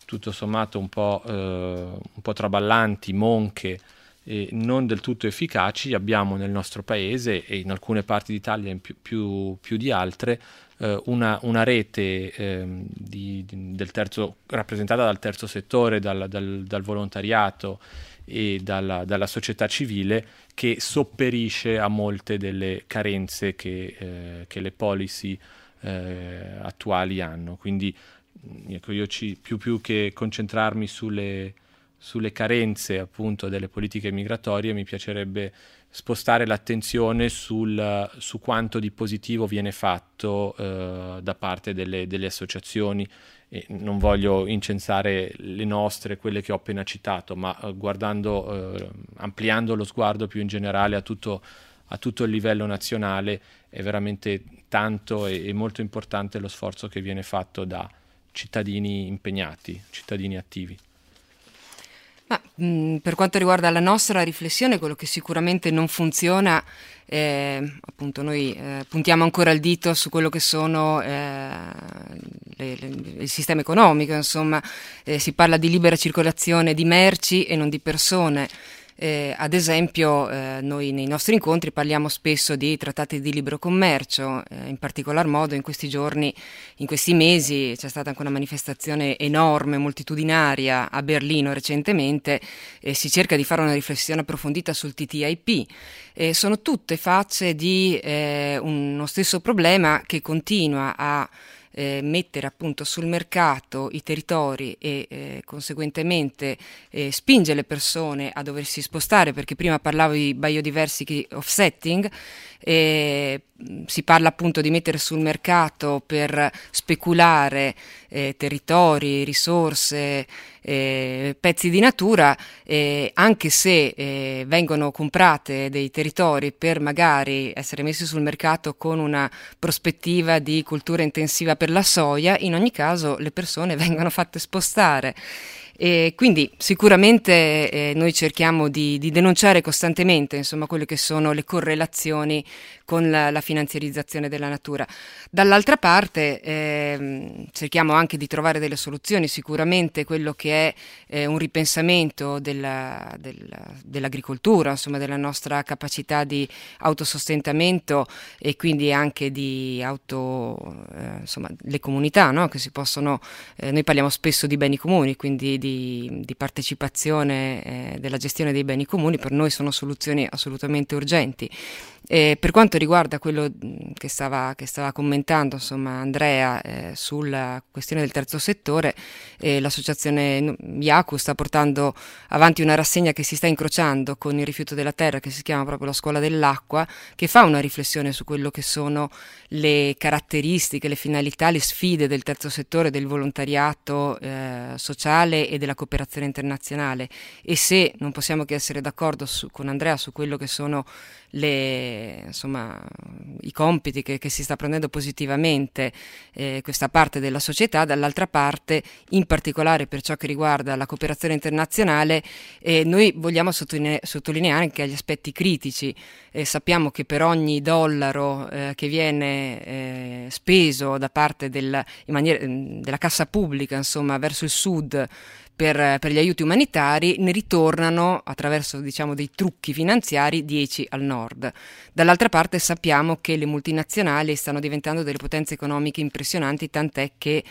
tutto sommato un po', eh, un po traballanti, monche, eh, non del tutto efficaci, abbiamo nel nostro paese e in alcune parti d'Italia più, più, più, di altre eh, una, una, rete eh, di, di, terzo, rappresentata dal terzo settore, dal, dal, dal volontariato e dalla, dalla, società civile che sopperisce a molte delle carenze che, eh, che le policy eh, attuali hanno. Quindi ecco, io ci, più, più che concentrarmi sulle sulle carenze appunto delle politiche migratorie mi piacerebbe spostare l'attenzione sul, su quanto di positivo viene fatto eh, da parte delle, delle associazioni e non voglio incensare le nostre, quelle che ho appena citato, ma eh, guardando, eh, ampliando lo sguardo più in generale a tutto, a tutto, il livello nazionale, è veramente tanto e, e molto importante lo sforzo che viene fatto da cittadini impegnati, cittadini attivi. Ma, mh, per quanto riguarda la nostra riflessione, quello che sicuramente non funziona, eh, appunto noi eh, puntiamo ancora il dito su quello che sono eh, le, le, il sistema economico, insomma, eh, si parla di libera circolazione di merci e non di persone. Eh, ad esempio, eh, noi nei nostri incontri parliamo spesso di trattati di libero commercio, eh, in particolar modo in questi giorni, in questi mesi c'è stata anche una manifestazione enorme, moltitudinaria a Berlino recentemente e si cerca di fare una riflessione approfondita sul TTIP. sono tutte facce di eh, uno stesso problema che continua a eh, mettere appunto sul mercato i territori e eh, conseguentemente eh, spinge le persone a doversi spostare perché prima parlavo di biodiversity offsetting mm, si parla appunto di mettere sul mercato per speculare eh, territori, risorse, eh, pezzi di natura, eh, anche se eh, vengono comprate dei territori per magari essere messi sul mercato con una prospettiva di cultura intensiva per la soia, in ogni caso le persone vengono fatte spostare. E quindi sicuramente eh, noi cerchiamo di, di, denunciare costantemente insomma, quelle che sono le correlazioni con la, la finanziarizzazione della natura. Dall'altra parte eh, cerchiamo anche di trovare delle soluzioni, sicuramente quello che è eh, un ripensamento della, della, dell'agricoltura, insomma, della nostra capacità di autosostentamento e quindi anche di auto, eh, insomma, le comunità no? che si possono, eh, noi parliamo spesso di beni comuni, quindi di, di partecipazione eh, della gestione dei beni comuni, per noi sono soluzioni assolutamente urgenti. E per quanto riguarda quello che stava, che stava commentando insomma, Andrea eh, sulla questione del terzo settore, eh, l'associazione IACU sta portando avanti una rassegna che si sta incrociando con il rifiuto della terra, che si chiama proprio la scuola dell'acqua, che fa una riflessione su quello che sono le caratteristiche, le finalità, le sfide del terzo settore, del volontariato eh, sociale e della cooperazione internazionale. E se non possiamo che essere d'accordo su, con Andrea su quello che sono le, insomma, i compiti che, che, si sta prendendo positivamente eh, questa parte della società, dall'altra parte, in particolare per ciò che riguarda la cooperazione internazionale, eh, noi vogliamo sottoline- sottolineare anche gli aspetti critici. Eh, sappiamo che per ogni dollaro eh, che viene eh, speso da parte del, maniera, della cassa pubblica insomma, verso il sud, per, per, gli aiuti umanitari ne ritornano attraverso diciamo, dei trucchi finanziari 10 al nord. Dall'altra parte sappiamo che le multinazionali stanno diventando delle potenze economiche impressionanti, tant'è che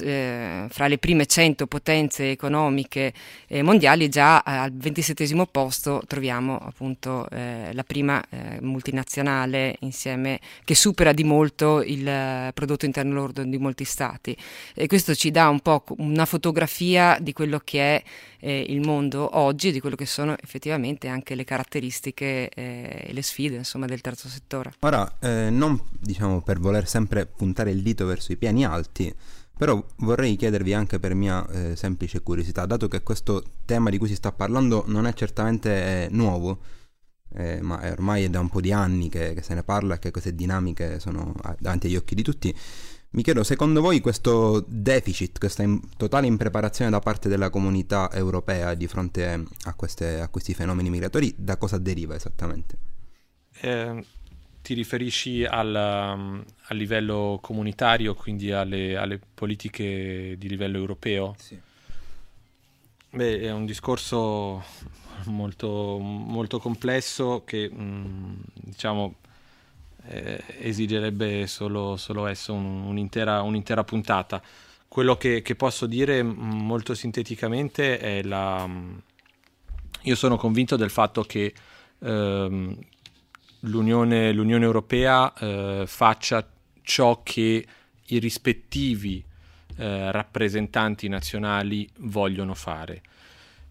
eh, fra le prime 100 potenze economiche eh, mondiali già eh, al 27 posto troviamo appunto eh, la prima eh, multinazionale insieme che supera di molto il eh, prodotto interno lordo di molti stati. E questo ci dà un po' una fotografia di quello quello che è eh, il mondo oggi, di quello che sono effettivamente anche le caratteristiche eh, e le sfide insomma, del terzo settore. Ora, eh, non diciamo per voler sempre puntare il dito verso i piani alti, però vorrei chiedervi anche per mia eh, semplice curiosità, dato che questo tema di cui si sta parlando non è certamente eh, nuovo, eh, ma è ormai è da un po' di anni che, che, se ne parla e che queste dinamiche sono davanti agli occhi di tutti. Mi chiedo, secondo voi questo deficit, questa in, totale impreparazione da parte della comunità europea di fronte a, queste, a questi fenomeni migratori, da cosa deriva esattamente? Eh, ti riferisci al, um, a livello comunitario, quindi alle, alle, politiche di livello europeo? Sì. Beh, è un discorso molto, molto complesso che, mh, mm, diciamo, eh, esigerebbe solo, solo esso un, un'intera, un'intera, puntata. Quello che, che, posso dire molto sinteticamente è la... Io sono convinto del fatto che ehm, l'Unione, l'Unione, Europea eh, faccia ciò che i rispettivi eh, rappresentanti nazionali vogliono fare.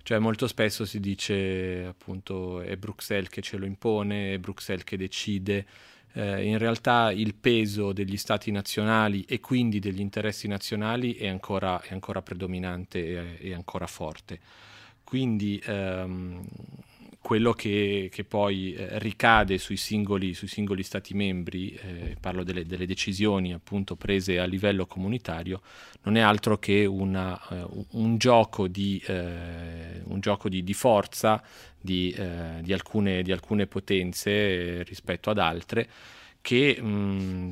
Cioè molto spesso si dice appunto è Bruxelles che ce lo impone, è Bruxelles che decide, eh, in realtà il peso degli stati nazionali e quindi degli interessi nazionali è ancora, è ancora predominante e ancora forte. Quindi ehm, quello che, che poi eh, ricade sui singoli, sui singoli, stati membri, eh, parlo delle, delle, decisioni appunto prese a livello comunitario, non è altro che una, uh, un gioco, di, uh, un gioco di, di forza di, uh, di, alcune, di, alcune, potenze rispetto ad altre che mh, mm,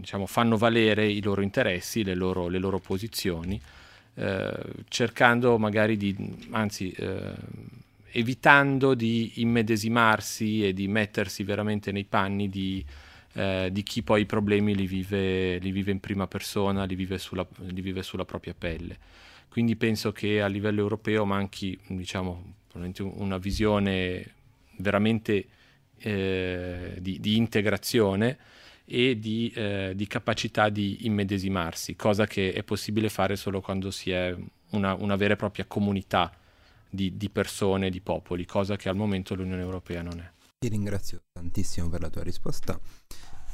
diciamo, fanno valere i loro interessi, le loro, le loro posizioni, cercando magari di, anzi evitando di immedesimarsi e di mettersi veramente nei panni di, eh, di chi poi i problemi li vive, li vive, in prima persona, li vive, sulla, li vive sulla propria pelle. Quindi penso che a livello europeo manchi diciamo, una visione veramente eh, di, di, integrazione e di, eh, di, capacità di immedesimarsi, cosa che è possibile fare solo quando si è una, una vera e propria comunità di, di persone, di popoli, cosa che al momento l'Unione Europea non è. Ti ringrazio tantissimo per la tua risposta.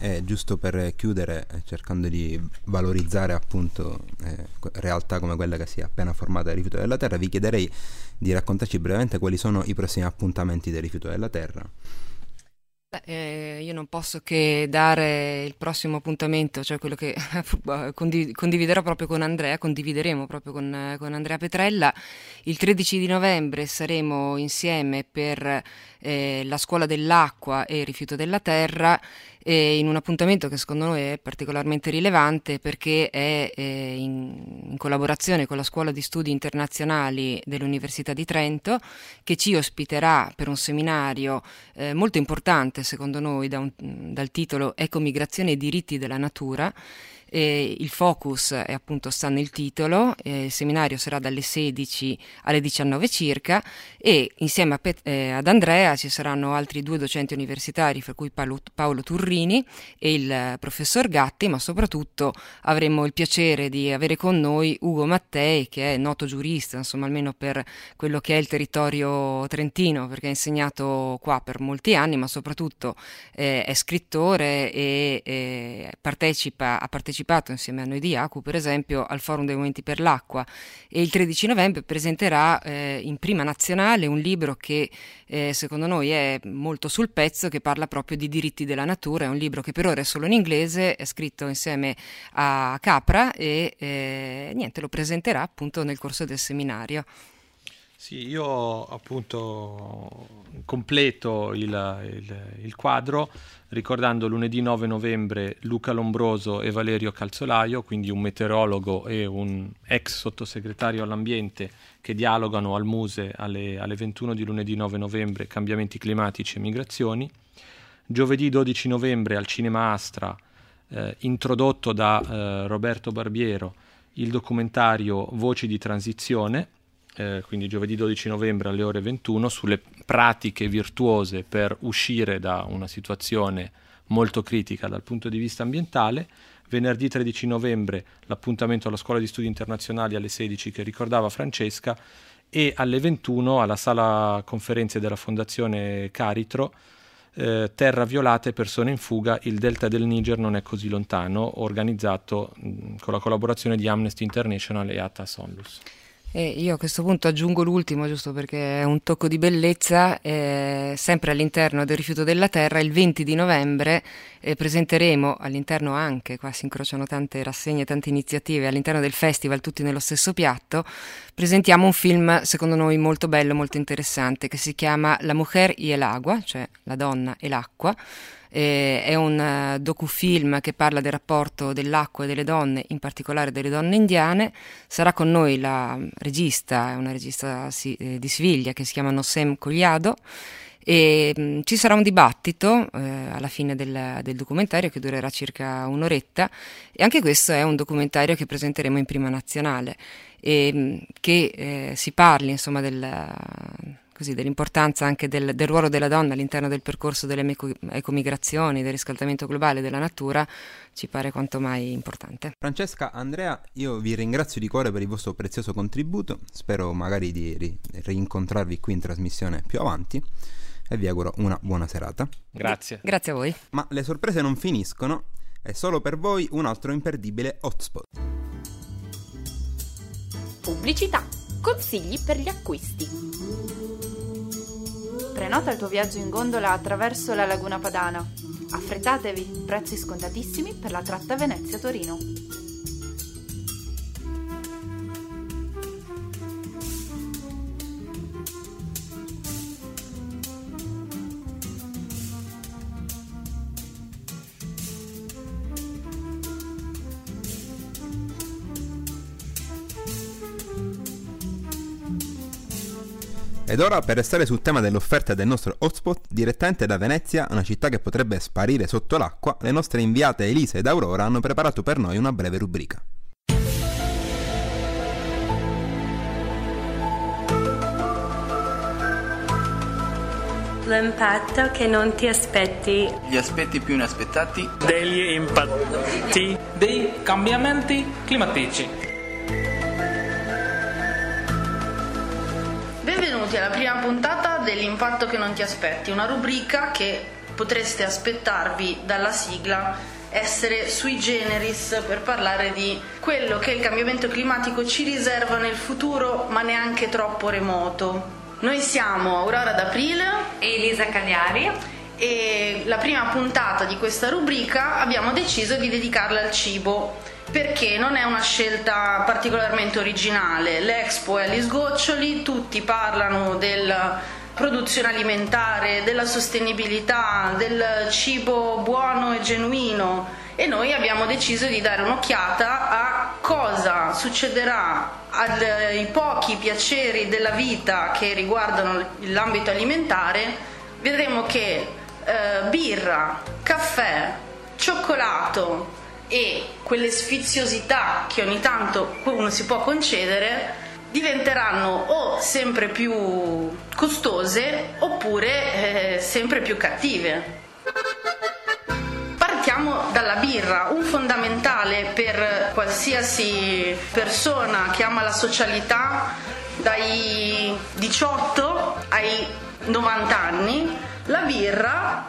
Eh, giusto per chiudere, eh, cercando di valorizzare appunto eh, realtà come quella che si è appena formata del rifiuto della Terra, vi chiederei di raccontarci brevemente quali sono i prossimi appuntamenti del rifiuto della Terra. Beh, eh, io non posso che dare il prossimo appuntamento, cioè quello che condividerò proprio con Andrea, condivideremo proprio con, con, Andrea Petrella. Il 13 di novembre saremo insieme per eh, la scuola dell'acqua e il rifiuto della terra eh, in un appuntamento che secondo noi è particolarmente rilevante perché è eh, in, in, collaborazione con la Scuola di Studi Internazionali dell'Università di Trento che ci ospiterà per un seminario eh, molto importante secondo noi da un, dal titolo Ecomigrazione e diritti della natura eh, il focus è appunto sta nel titolo, eh, il seminario sarà dalle 16 alle 19 circa e insieme Pet- eh, ad Andrea ci saranno altri due docenti universitari, fra cui Paolo, Paolo Turrini e il professor Gatti, ma soprattutto avremo il piacere di avere con noi Ugo Mattei, che è noto giurista, insomma almeno per quello che è il territorio trentino, perché ha insegnato qua per molti anni, ma soprattutto eh, è scrittore e eh, partecipa, ha partecipato partecipato insieme a noi di ACU per esempio al Forum dei Momenti per l'Acqua e il 13 novembre presenterà eh, in prima nazionale un libro che eh, secondo noi è molto sul pezzo che parla proprio di diritti della natura, è un libro che per ora è solo in inglese, è scritto insieme a Capra e eh, niente lo presenterà appunto nel corso del seminario. Sì, io appunto completo il, il, il, quadro ricordando lunedì 9 novembre Luca Lombroso e Valerio Calzolaio, quindi un meteorologo e un ex sottosegretario all'ambiente che dialogano al Muse alle, alle 21 di lunedì 9 novembre Cambiamenti climatici e migrazioni. Giovedì 12 novembre al Cinema Astra, eh, introdotto da eh, Roberto Barbiero, il documentario Voci di transizione eh, quindi giovedì 12 novembre alle ore 21, sulle pratiche virtuose per uscire da una situazione molto critica dal punto di vista ambientale. Venerdì 13 novembre l'appuntamento alla Scuola di Studi Internazionali alle 16 che ricordava Francesca e alle 21 alla sala conferenze della Fondazione Caritro eh, Terra violata e persone in fuga, il delta del Niger non è così lontano, organizzato mh, con la collaborazione di Amnesty International e Atas Onlus. E io a questo punto aggiungo l'ultimo, giusto perché è un tocco di bellezza, eh, sempre all'interno del rifiuto della terra, il 20 di novembre eh, presenteremo all'interno anche, qua si incrociano tante rassegne, tante iniziative, all'interno del festival, tutti nello stesso piatto, presentiamo un film secondo noi molto bello, molto interessante, che si chiama La mujer y el agua, cioè la donna e l'acqua eh, è un uh, docufilm che parla del rapporto dell'acqua e delle donne, in particolare delle donne indiane. Sarà con noi la regista, una regista si, eh, di Siviglia che si chiama Nosem Cogliado e mh, mm, ci sarà un dibattito eh, alla fine del, del, documentario che durerà circa un'oretta. E anche questo è un documentario che presenteremo in prima nazionale. E mh, mm, che eh, si parli insomma del così, dell'importanza anche del, del, ruolo della donna all'interno del percorso delle eco, ecomigrazioni, del riscaldamento globale della natura, ci pare quanto mai importante. Francesca, Andrea, io vi ringrazio di cuore per il vostro prezioso contributo, spero magari di ri- rincontrarvi qui in trasmissione più avanti e vi auguro una buona serata. Grazie. Grazie a voi. Ma le sorprese non finiscono, è solo per voi un altro imperdibile hotspot. Pubblicità. Consigli per gli acquisti. Prenota il tuo viaggio in gondola attraverso la laguna padana. Affrettatevi, prezzi scontatissimi per la tratta Venezia-Torino. Ed ora, per restare sul tema dell'offerta del nostro hotspot, direttamente da Venezia, una città che potrebbe sparire sotto l'acqua, le nostre inviate Elisa ed Aurora hanno preparato per noi una breve rubrica. L'impatto che non ti aspetti. Gli aspetti più inaspettati. Degli impatti. Dei cambiamenti climatici. Benvenuti alla prima puntata dell'impatto che non ti aspetti, una rubrica che potreste aspettarvi dalla sigla essere sui generis per parlare di quello che il cambiamento climatico ci riserva nel futuro, ma neanche troppo remoto. Noi siamo Aurora d'Aprile e Elisa Cagliari e la prima puntata di questa rubrica abbiamo deciso di dedicarla al cibo perché non è una scelta particolarmente originale. L'Expo è agli sgoccioli, tutti parlano della produzione alimentare, della sostenibilità, del cibo buono e genuino e noi abbiamo deciso di dare un'occhiata a cosa succederà ai pochi piaceri della vita che riguardano l'ambito alimentare. Vedremo che eh, birra, caffè, cioccolato e quelle sfiziosità che ogni tanto uno si può concedere diventeranno o sempre più costose oppure eh, sempre più cattive. Partiamo dalla birra, un fondamentale per qualsiasi persona che ama la socialità dai 18 ai 90 anni, la birra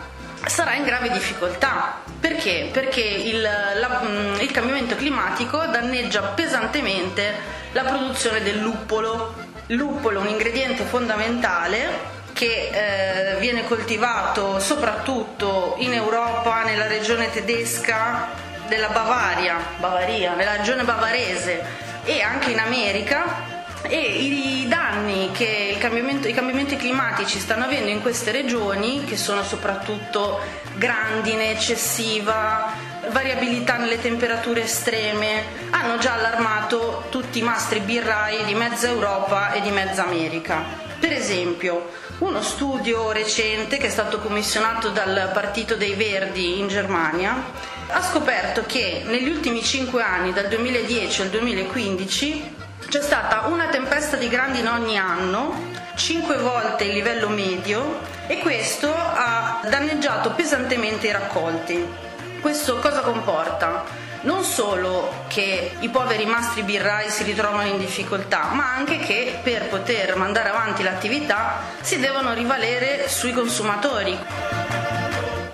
sarà in grave difficoltà. Perché? Perché il, la, il cambiamento climatico danneggia pesantemente la produzione del luppolo. Il luppolo è un ingrediente fondamentale che eh, viene coltivato soprattutto in Europa, nella regione tedesca della Bavaria, Bavaria, nella regione bavarese e anche in America e i danni che i cambiamenti climatici stanno avendo in queste regioni, che sono soprattutto grandine eccessiva, variabilità nelle temperature estreme, hanno già allarmato tutti i mastri birrai di mezza Europa e di mezza America. Per esempio, uno studio recente che è stato commissionato dal Partito dei Verdi in Germania ha scoperto che negli ultimi 5 anni, dal 2010 al 2015, c'è stata una tempesta di grandine ogni anno, 5 volte il livello medio, e questo ha danneggiato pesantemente i raccolti. Questo cosa comporta? non solo che i poveri mastri birrai si ritrovano in difficoltà, ma anche che per poter mandare avanti l'attività si devono rivalere sui consumatori.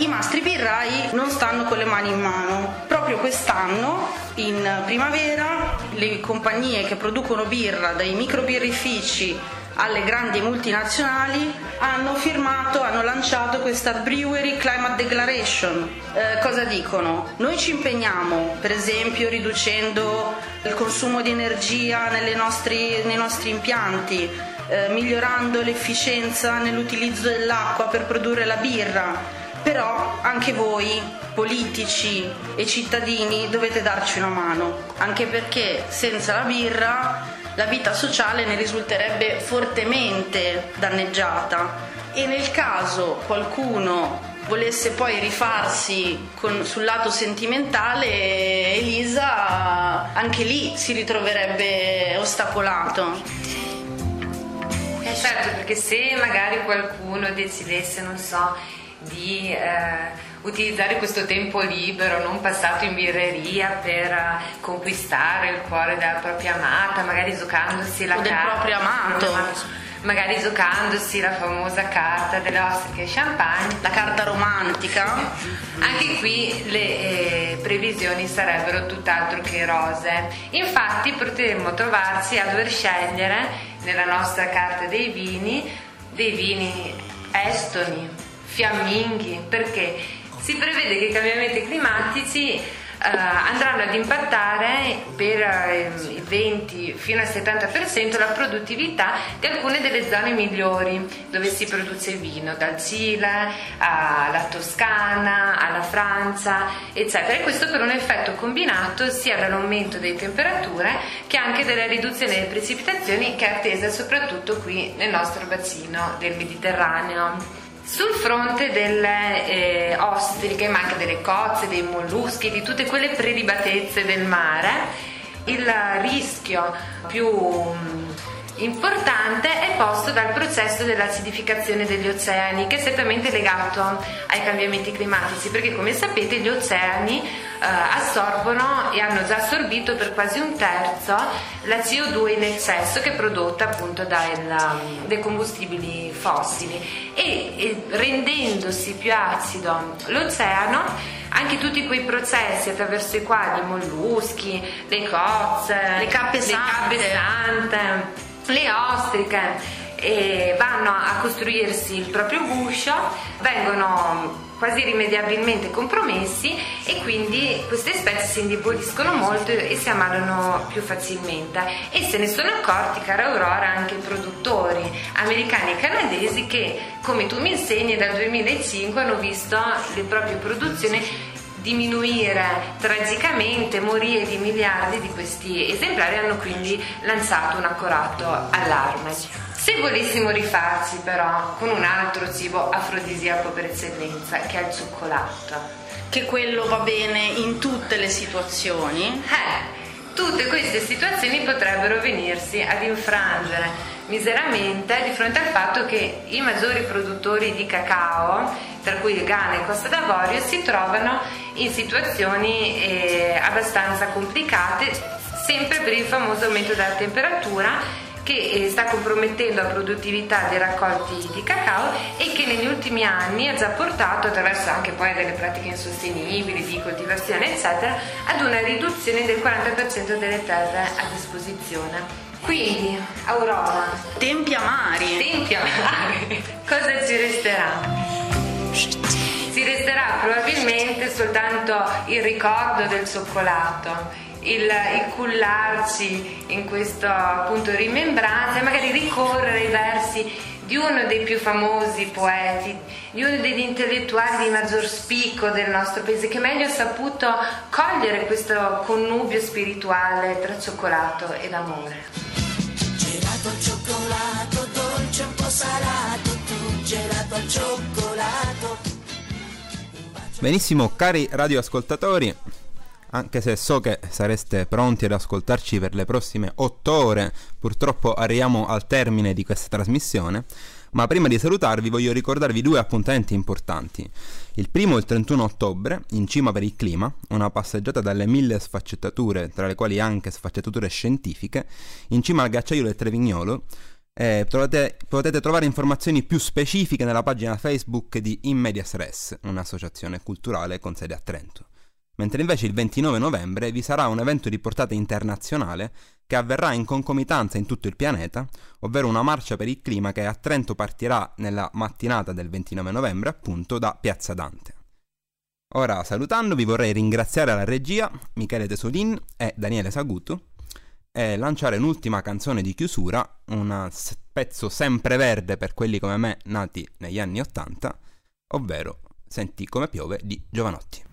I mastri birrai non stanno con le mani in mano. Proprio quest'anno, in primavera, le compagnie che producono birra, dai microbirrifici alle grandi multinazionali hanno firmato, hanno lanciato questa Brewery Climate Declaration. Eh, cosa dicono? Noi ci impegniamo, per esempio, riducendo il consumo di energia nostri, nei nostri impianti, eh, migliorando l'efficienza nell'utilizzo dell'acqua per produrre la birra. Però anche voi, politici e cittadini, dovete darci una mano, anche perché senza la birra la vita sociale ne risulterebbe fortemente danneggiata e nel caso qualcuno volesse poi rifarsi con, sul lato sentimentale, Elisa anche lì si ritroverebbe ostacolato. Eh certo, perché se magari qualcuno decidesse, non so, di eh, utilizzare questo tempo libero non passato in birreria per uh, conquistare il cuore della propria amata, magari giocandosi la o carta. del proprio amato. Magari giocandosi la famosa carta delle ostiche champagne. La carta romantica. Anche qui le eh, previsioni sarebbero tutt'altro che rose. Infatti potremmo trovarci a dover scegliere nella nostra carta dei vini dei vini estoni, fiamminghi, perché si prevede che i cambiamenti climatici andranno ad impattare per eh, il 20 fino al 70% la produttività di alcune delle zone migliori dove si produce vino, dal Cile alla Toscana, alla Francia, eccetera. E questo per un effetto combinato sia dall'aumento delle temperature che anche della riduzione delle precipitazioni che è attesa soprattutto qui nel nostro bacino del Mediterraneo. Sul fronte delle eh, ostriche, ma anche delle cozze, dei molluschi, di tutte quelle prelibatezze del mare, il rischio più importante è posto dal processo dell'acidificazione degli oceani che è strettamente legato ai cambiamenti climatici perché come sapete gli oceani eh, assorbono e hanno già assorbito per quasi un terzo la CO2 in eccesso che è prodotta appunto dai, dai combustibili fossili. E, e rendendosi più acido l'oceano anche tutti quei processi attraverso i quali i molluschi, le cozze, le cappe sante, le, cappe sante, le ostriche eh, vanno a costruirsi il proprio guscio, vengono quasi irrimediabilmente compromessi e quindi queste specie si indeboliscono molto e si ammalano più facilmente. E se ne sono accorti cara Aurora anche i produttori americani e canadesi che come tu mi insegni dal 2005 hanno visto le proprie produzioni diminuire tragicamente, morire di miliardi di questi esemplari hanno quindi lanciato un accorato allarme. Se volessimo rifarci però con un altro cibo afrodisiaco per eccellenza che è il cioccolato. Che quello va bene in tutte le situazioni? Eh, tutte queste situazioni potrebbero venirsi ad infrangere miseramente di fronte al fatto che i maggiori produttori di cacao, tra cui il Ghana e Costa d'Avorio, si trovano in situazioni eh, abbastanza complicate, sempre per il famoso aumento della temperatura che eh, sta compromettendo la produttività dei raccolti di cacao e che negli ultimi anni ha già portato, attraverso anche poi delle pratiche insostenibili di coltivazione, eccetera, ad una riduzione del 40% delle terre a disposizione. Quindi, Aurora. Tempi amari. Tempi amari. Cosa ci resterà? Ci resterà probabilmente soltanto il ricordo del cioccolato, il, il cullarci in questo appunto rimembranza e magari ricorrere ai versi di uno dei più famosi poeti, di uno degli intellettuali di maggior spicco del nostro paese, che meglio ha saputo cogliere questo connubio spirituale tra cioccolato ed amore. Gelato cioccolato, dolce un po' salato, gelato al cioccolato. Benissimo, cari radioascoltatori, anche se so che sareste pronti ad ascoltarci per le prossime otto ore, purtroppo arriviamo al termine di questa trasmissione. Ma prima di salutarvi voglio ricordarvi due appuntamenti importanti. Il primo il 31 ottobre, in cima per il clima, una passeggiata dalle mille sfaccettature, tra le quali anche sfaccettature scientifiche, in cima al ghiacciaio del Trevignolo. Eh, trovate, potete trovare informazioni più specifiche nella pagina Facebook di Immedias Res, un'associazione culturale con sede a Trento mentre invece il 29 novembre vi sarà un evento di portata internazionale che avverrà in concomitanza in tutto il pianeta, ovvero una marcia per il clima che a Trento partirà nella mattinata del 29 novembre appunto da Piazza Dante. Ora salutandovi vorrei ringraziare la regia Michele Tesolin e Daniele Sagutu e lanciare un'ultima canzone di chiusura, un pezzo sempreverde per quelli come me nati negli anni Ottanta, ovvero Senti come piove di Giovanotti.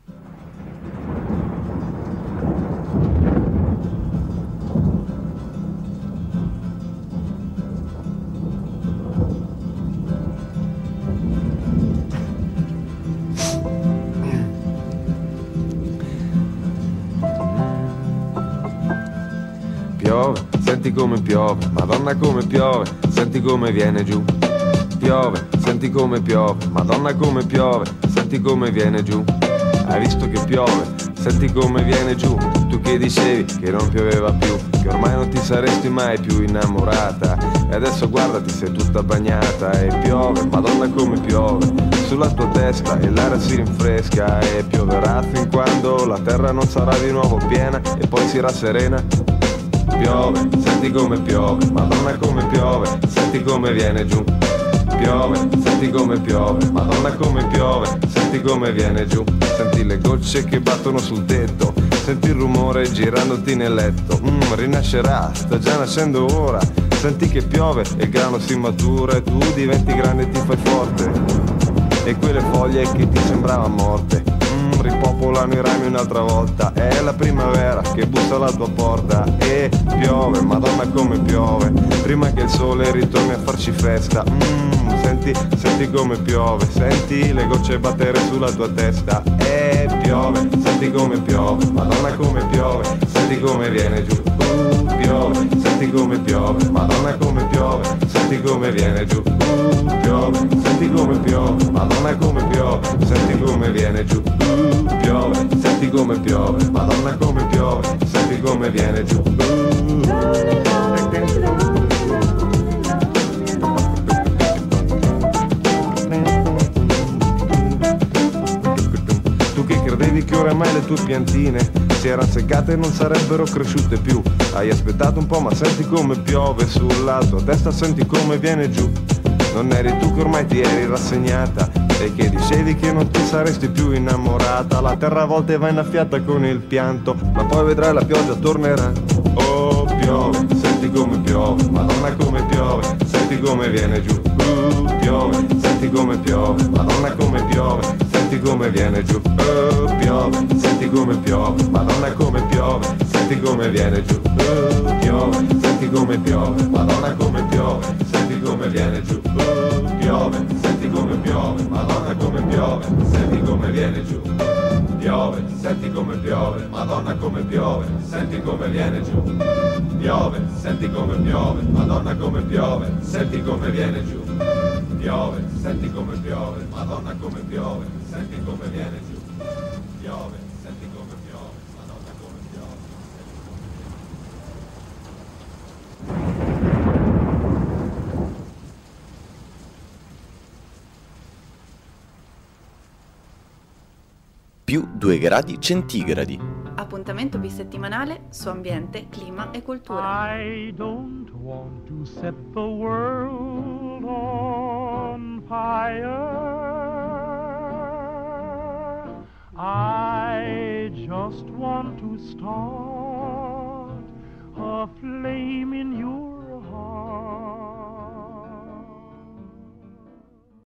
Piove, senti come piove, madonna come piove, senti come viene giù. Piove, senti come piove, madonna come piove, senti come viene giù. Hai visto che piove, senti come viene giù. Tu che dicevi che non pioveva più, che ormai non ti saresti mai più innamorata. E adesso guardati, sei tutta bagnata e piove, madonna come piove. Sulla tua testa e l'aria si rinfresca e pioverà fin quando la terra non sarà di nuovo piena e poi si rasserena piove, senti come piove, madonna come piove, senti come viene giù. piove, senti come piove, madonna come piove, senti come viene giù, senti le gocce che battono sul tetto, senti il rumore girandoti nel letto, mm, rinascerà, sta già nascendo ora, senti che piove e il grano si matura e tu diventi grande e ti fai forte. E quelle foglie che ti sembravano morte, ripopolano i rami un'altra volta, è la primavera che bussa alla tua porta e piove, madonna come piove, prima che il sole ritorni a farci festa. Mm, senti, senti come piove, senti le gocce battere sulla tua testa. E piove, senti come piove, madonna come piove, senti come viene giù. Uh, piove, senti come piove, madonna come piove, senti come viene giù. Uh, piove, senti come piove, madonna come piove, senti come viene giù. Uh, piove, senti come piove, madonna come piove, senti come viene giù. Che oramai le tue piantine si erano seccate e non sarebbero cresciute più. Hai aspettato un po' ma senti come piove sulla tua testa, senti come viene giù. Non eri tu che ormai ti eri rassegnata e che dicevi che non ti saresti più innamorata. La terra a volte va innaffiata con il pianto, ma poi vedrai la pioggia tornerà. Oh, piove, senti come piove, madonna come piove, senti come viene giù. Uh, piove, senti come piove, madonna come piove, come viene giù. Oh, piove, senti come piove, madonna come piove, senti come viene giù. Oh, piove, senti come piove, madonna come piove, senti come viene giù. Oh, piove, senti come piove, madonna come piove, senti come viene giù. Piove, senti come piove, madonna come piove, senti come viene giù. Piove, senti come piove, madonna come piove, senti come viene giù. Piove, senti come piove, madonna come piove, senti come viene giù. Piove, senti come piove, madonna come piove. più 2 gradi centigradi. Appuntamento bisettimanale su ambiente, clima e cultura. I don't want to set the world on fire. I just want to start a flame in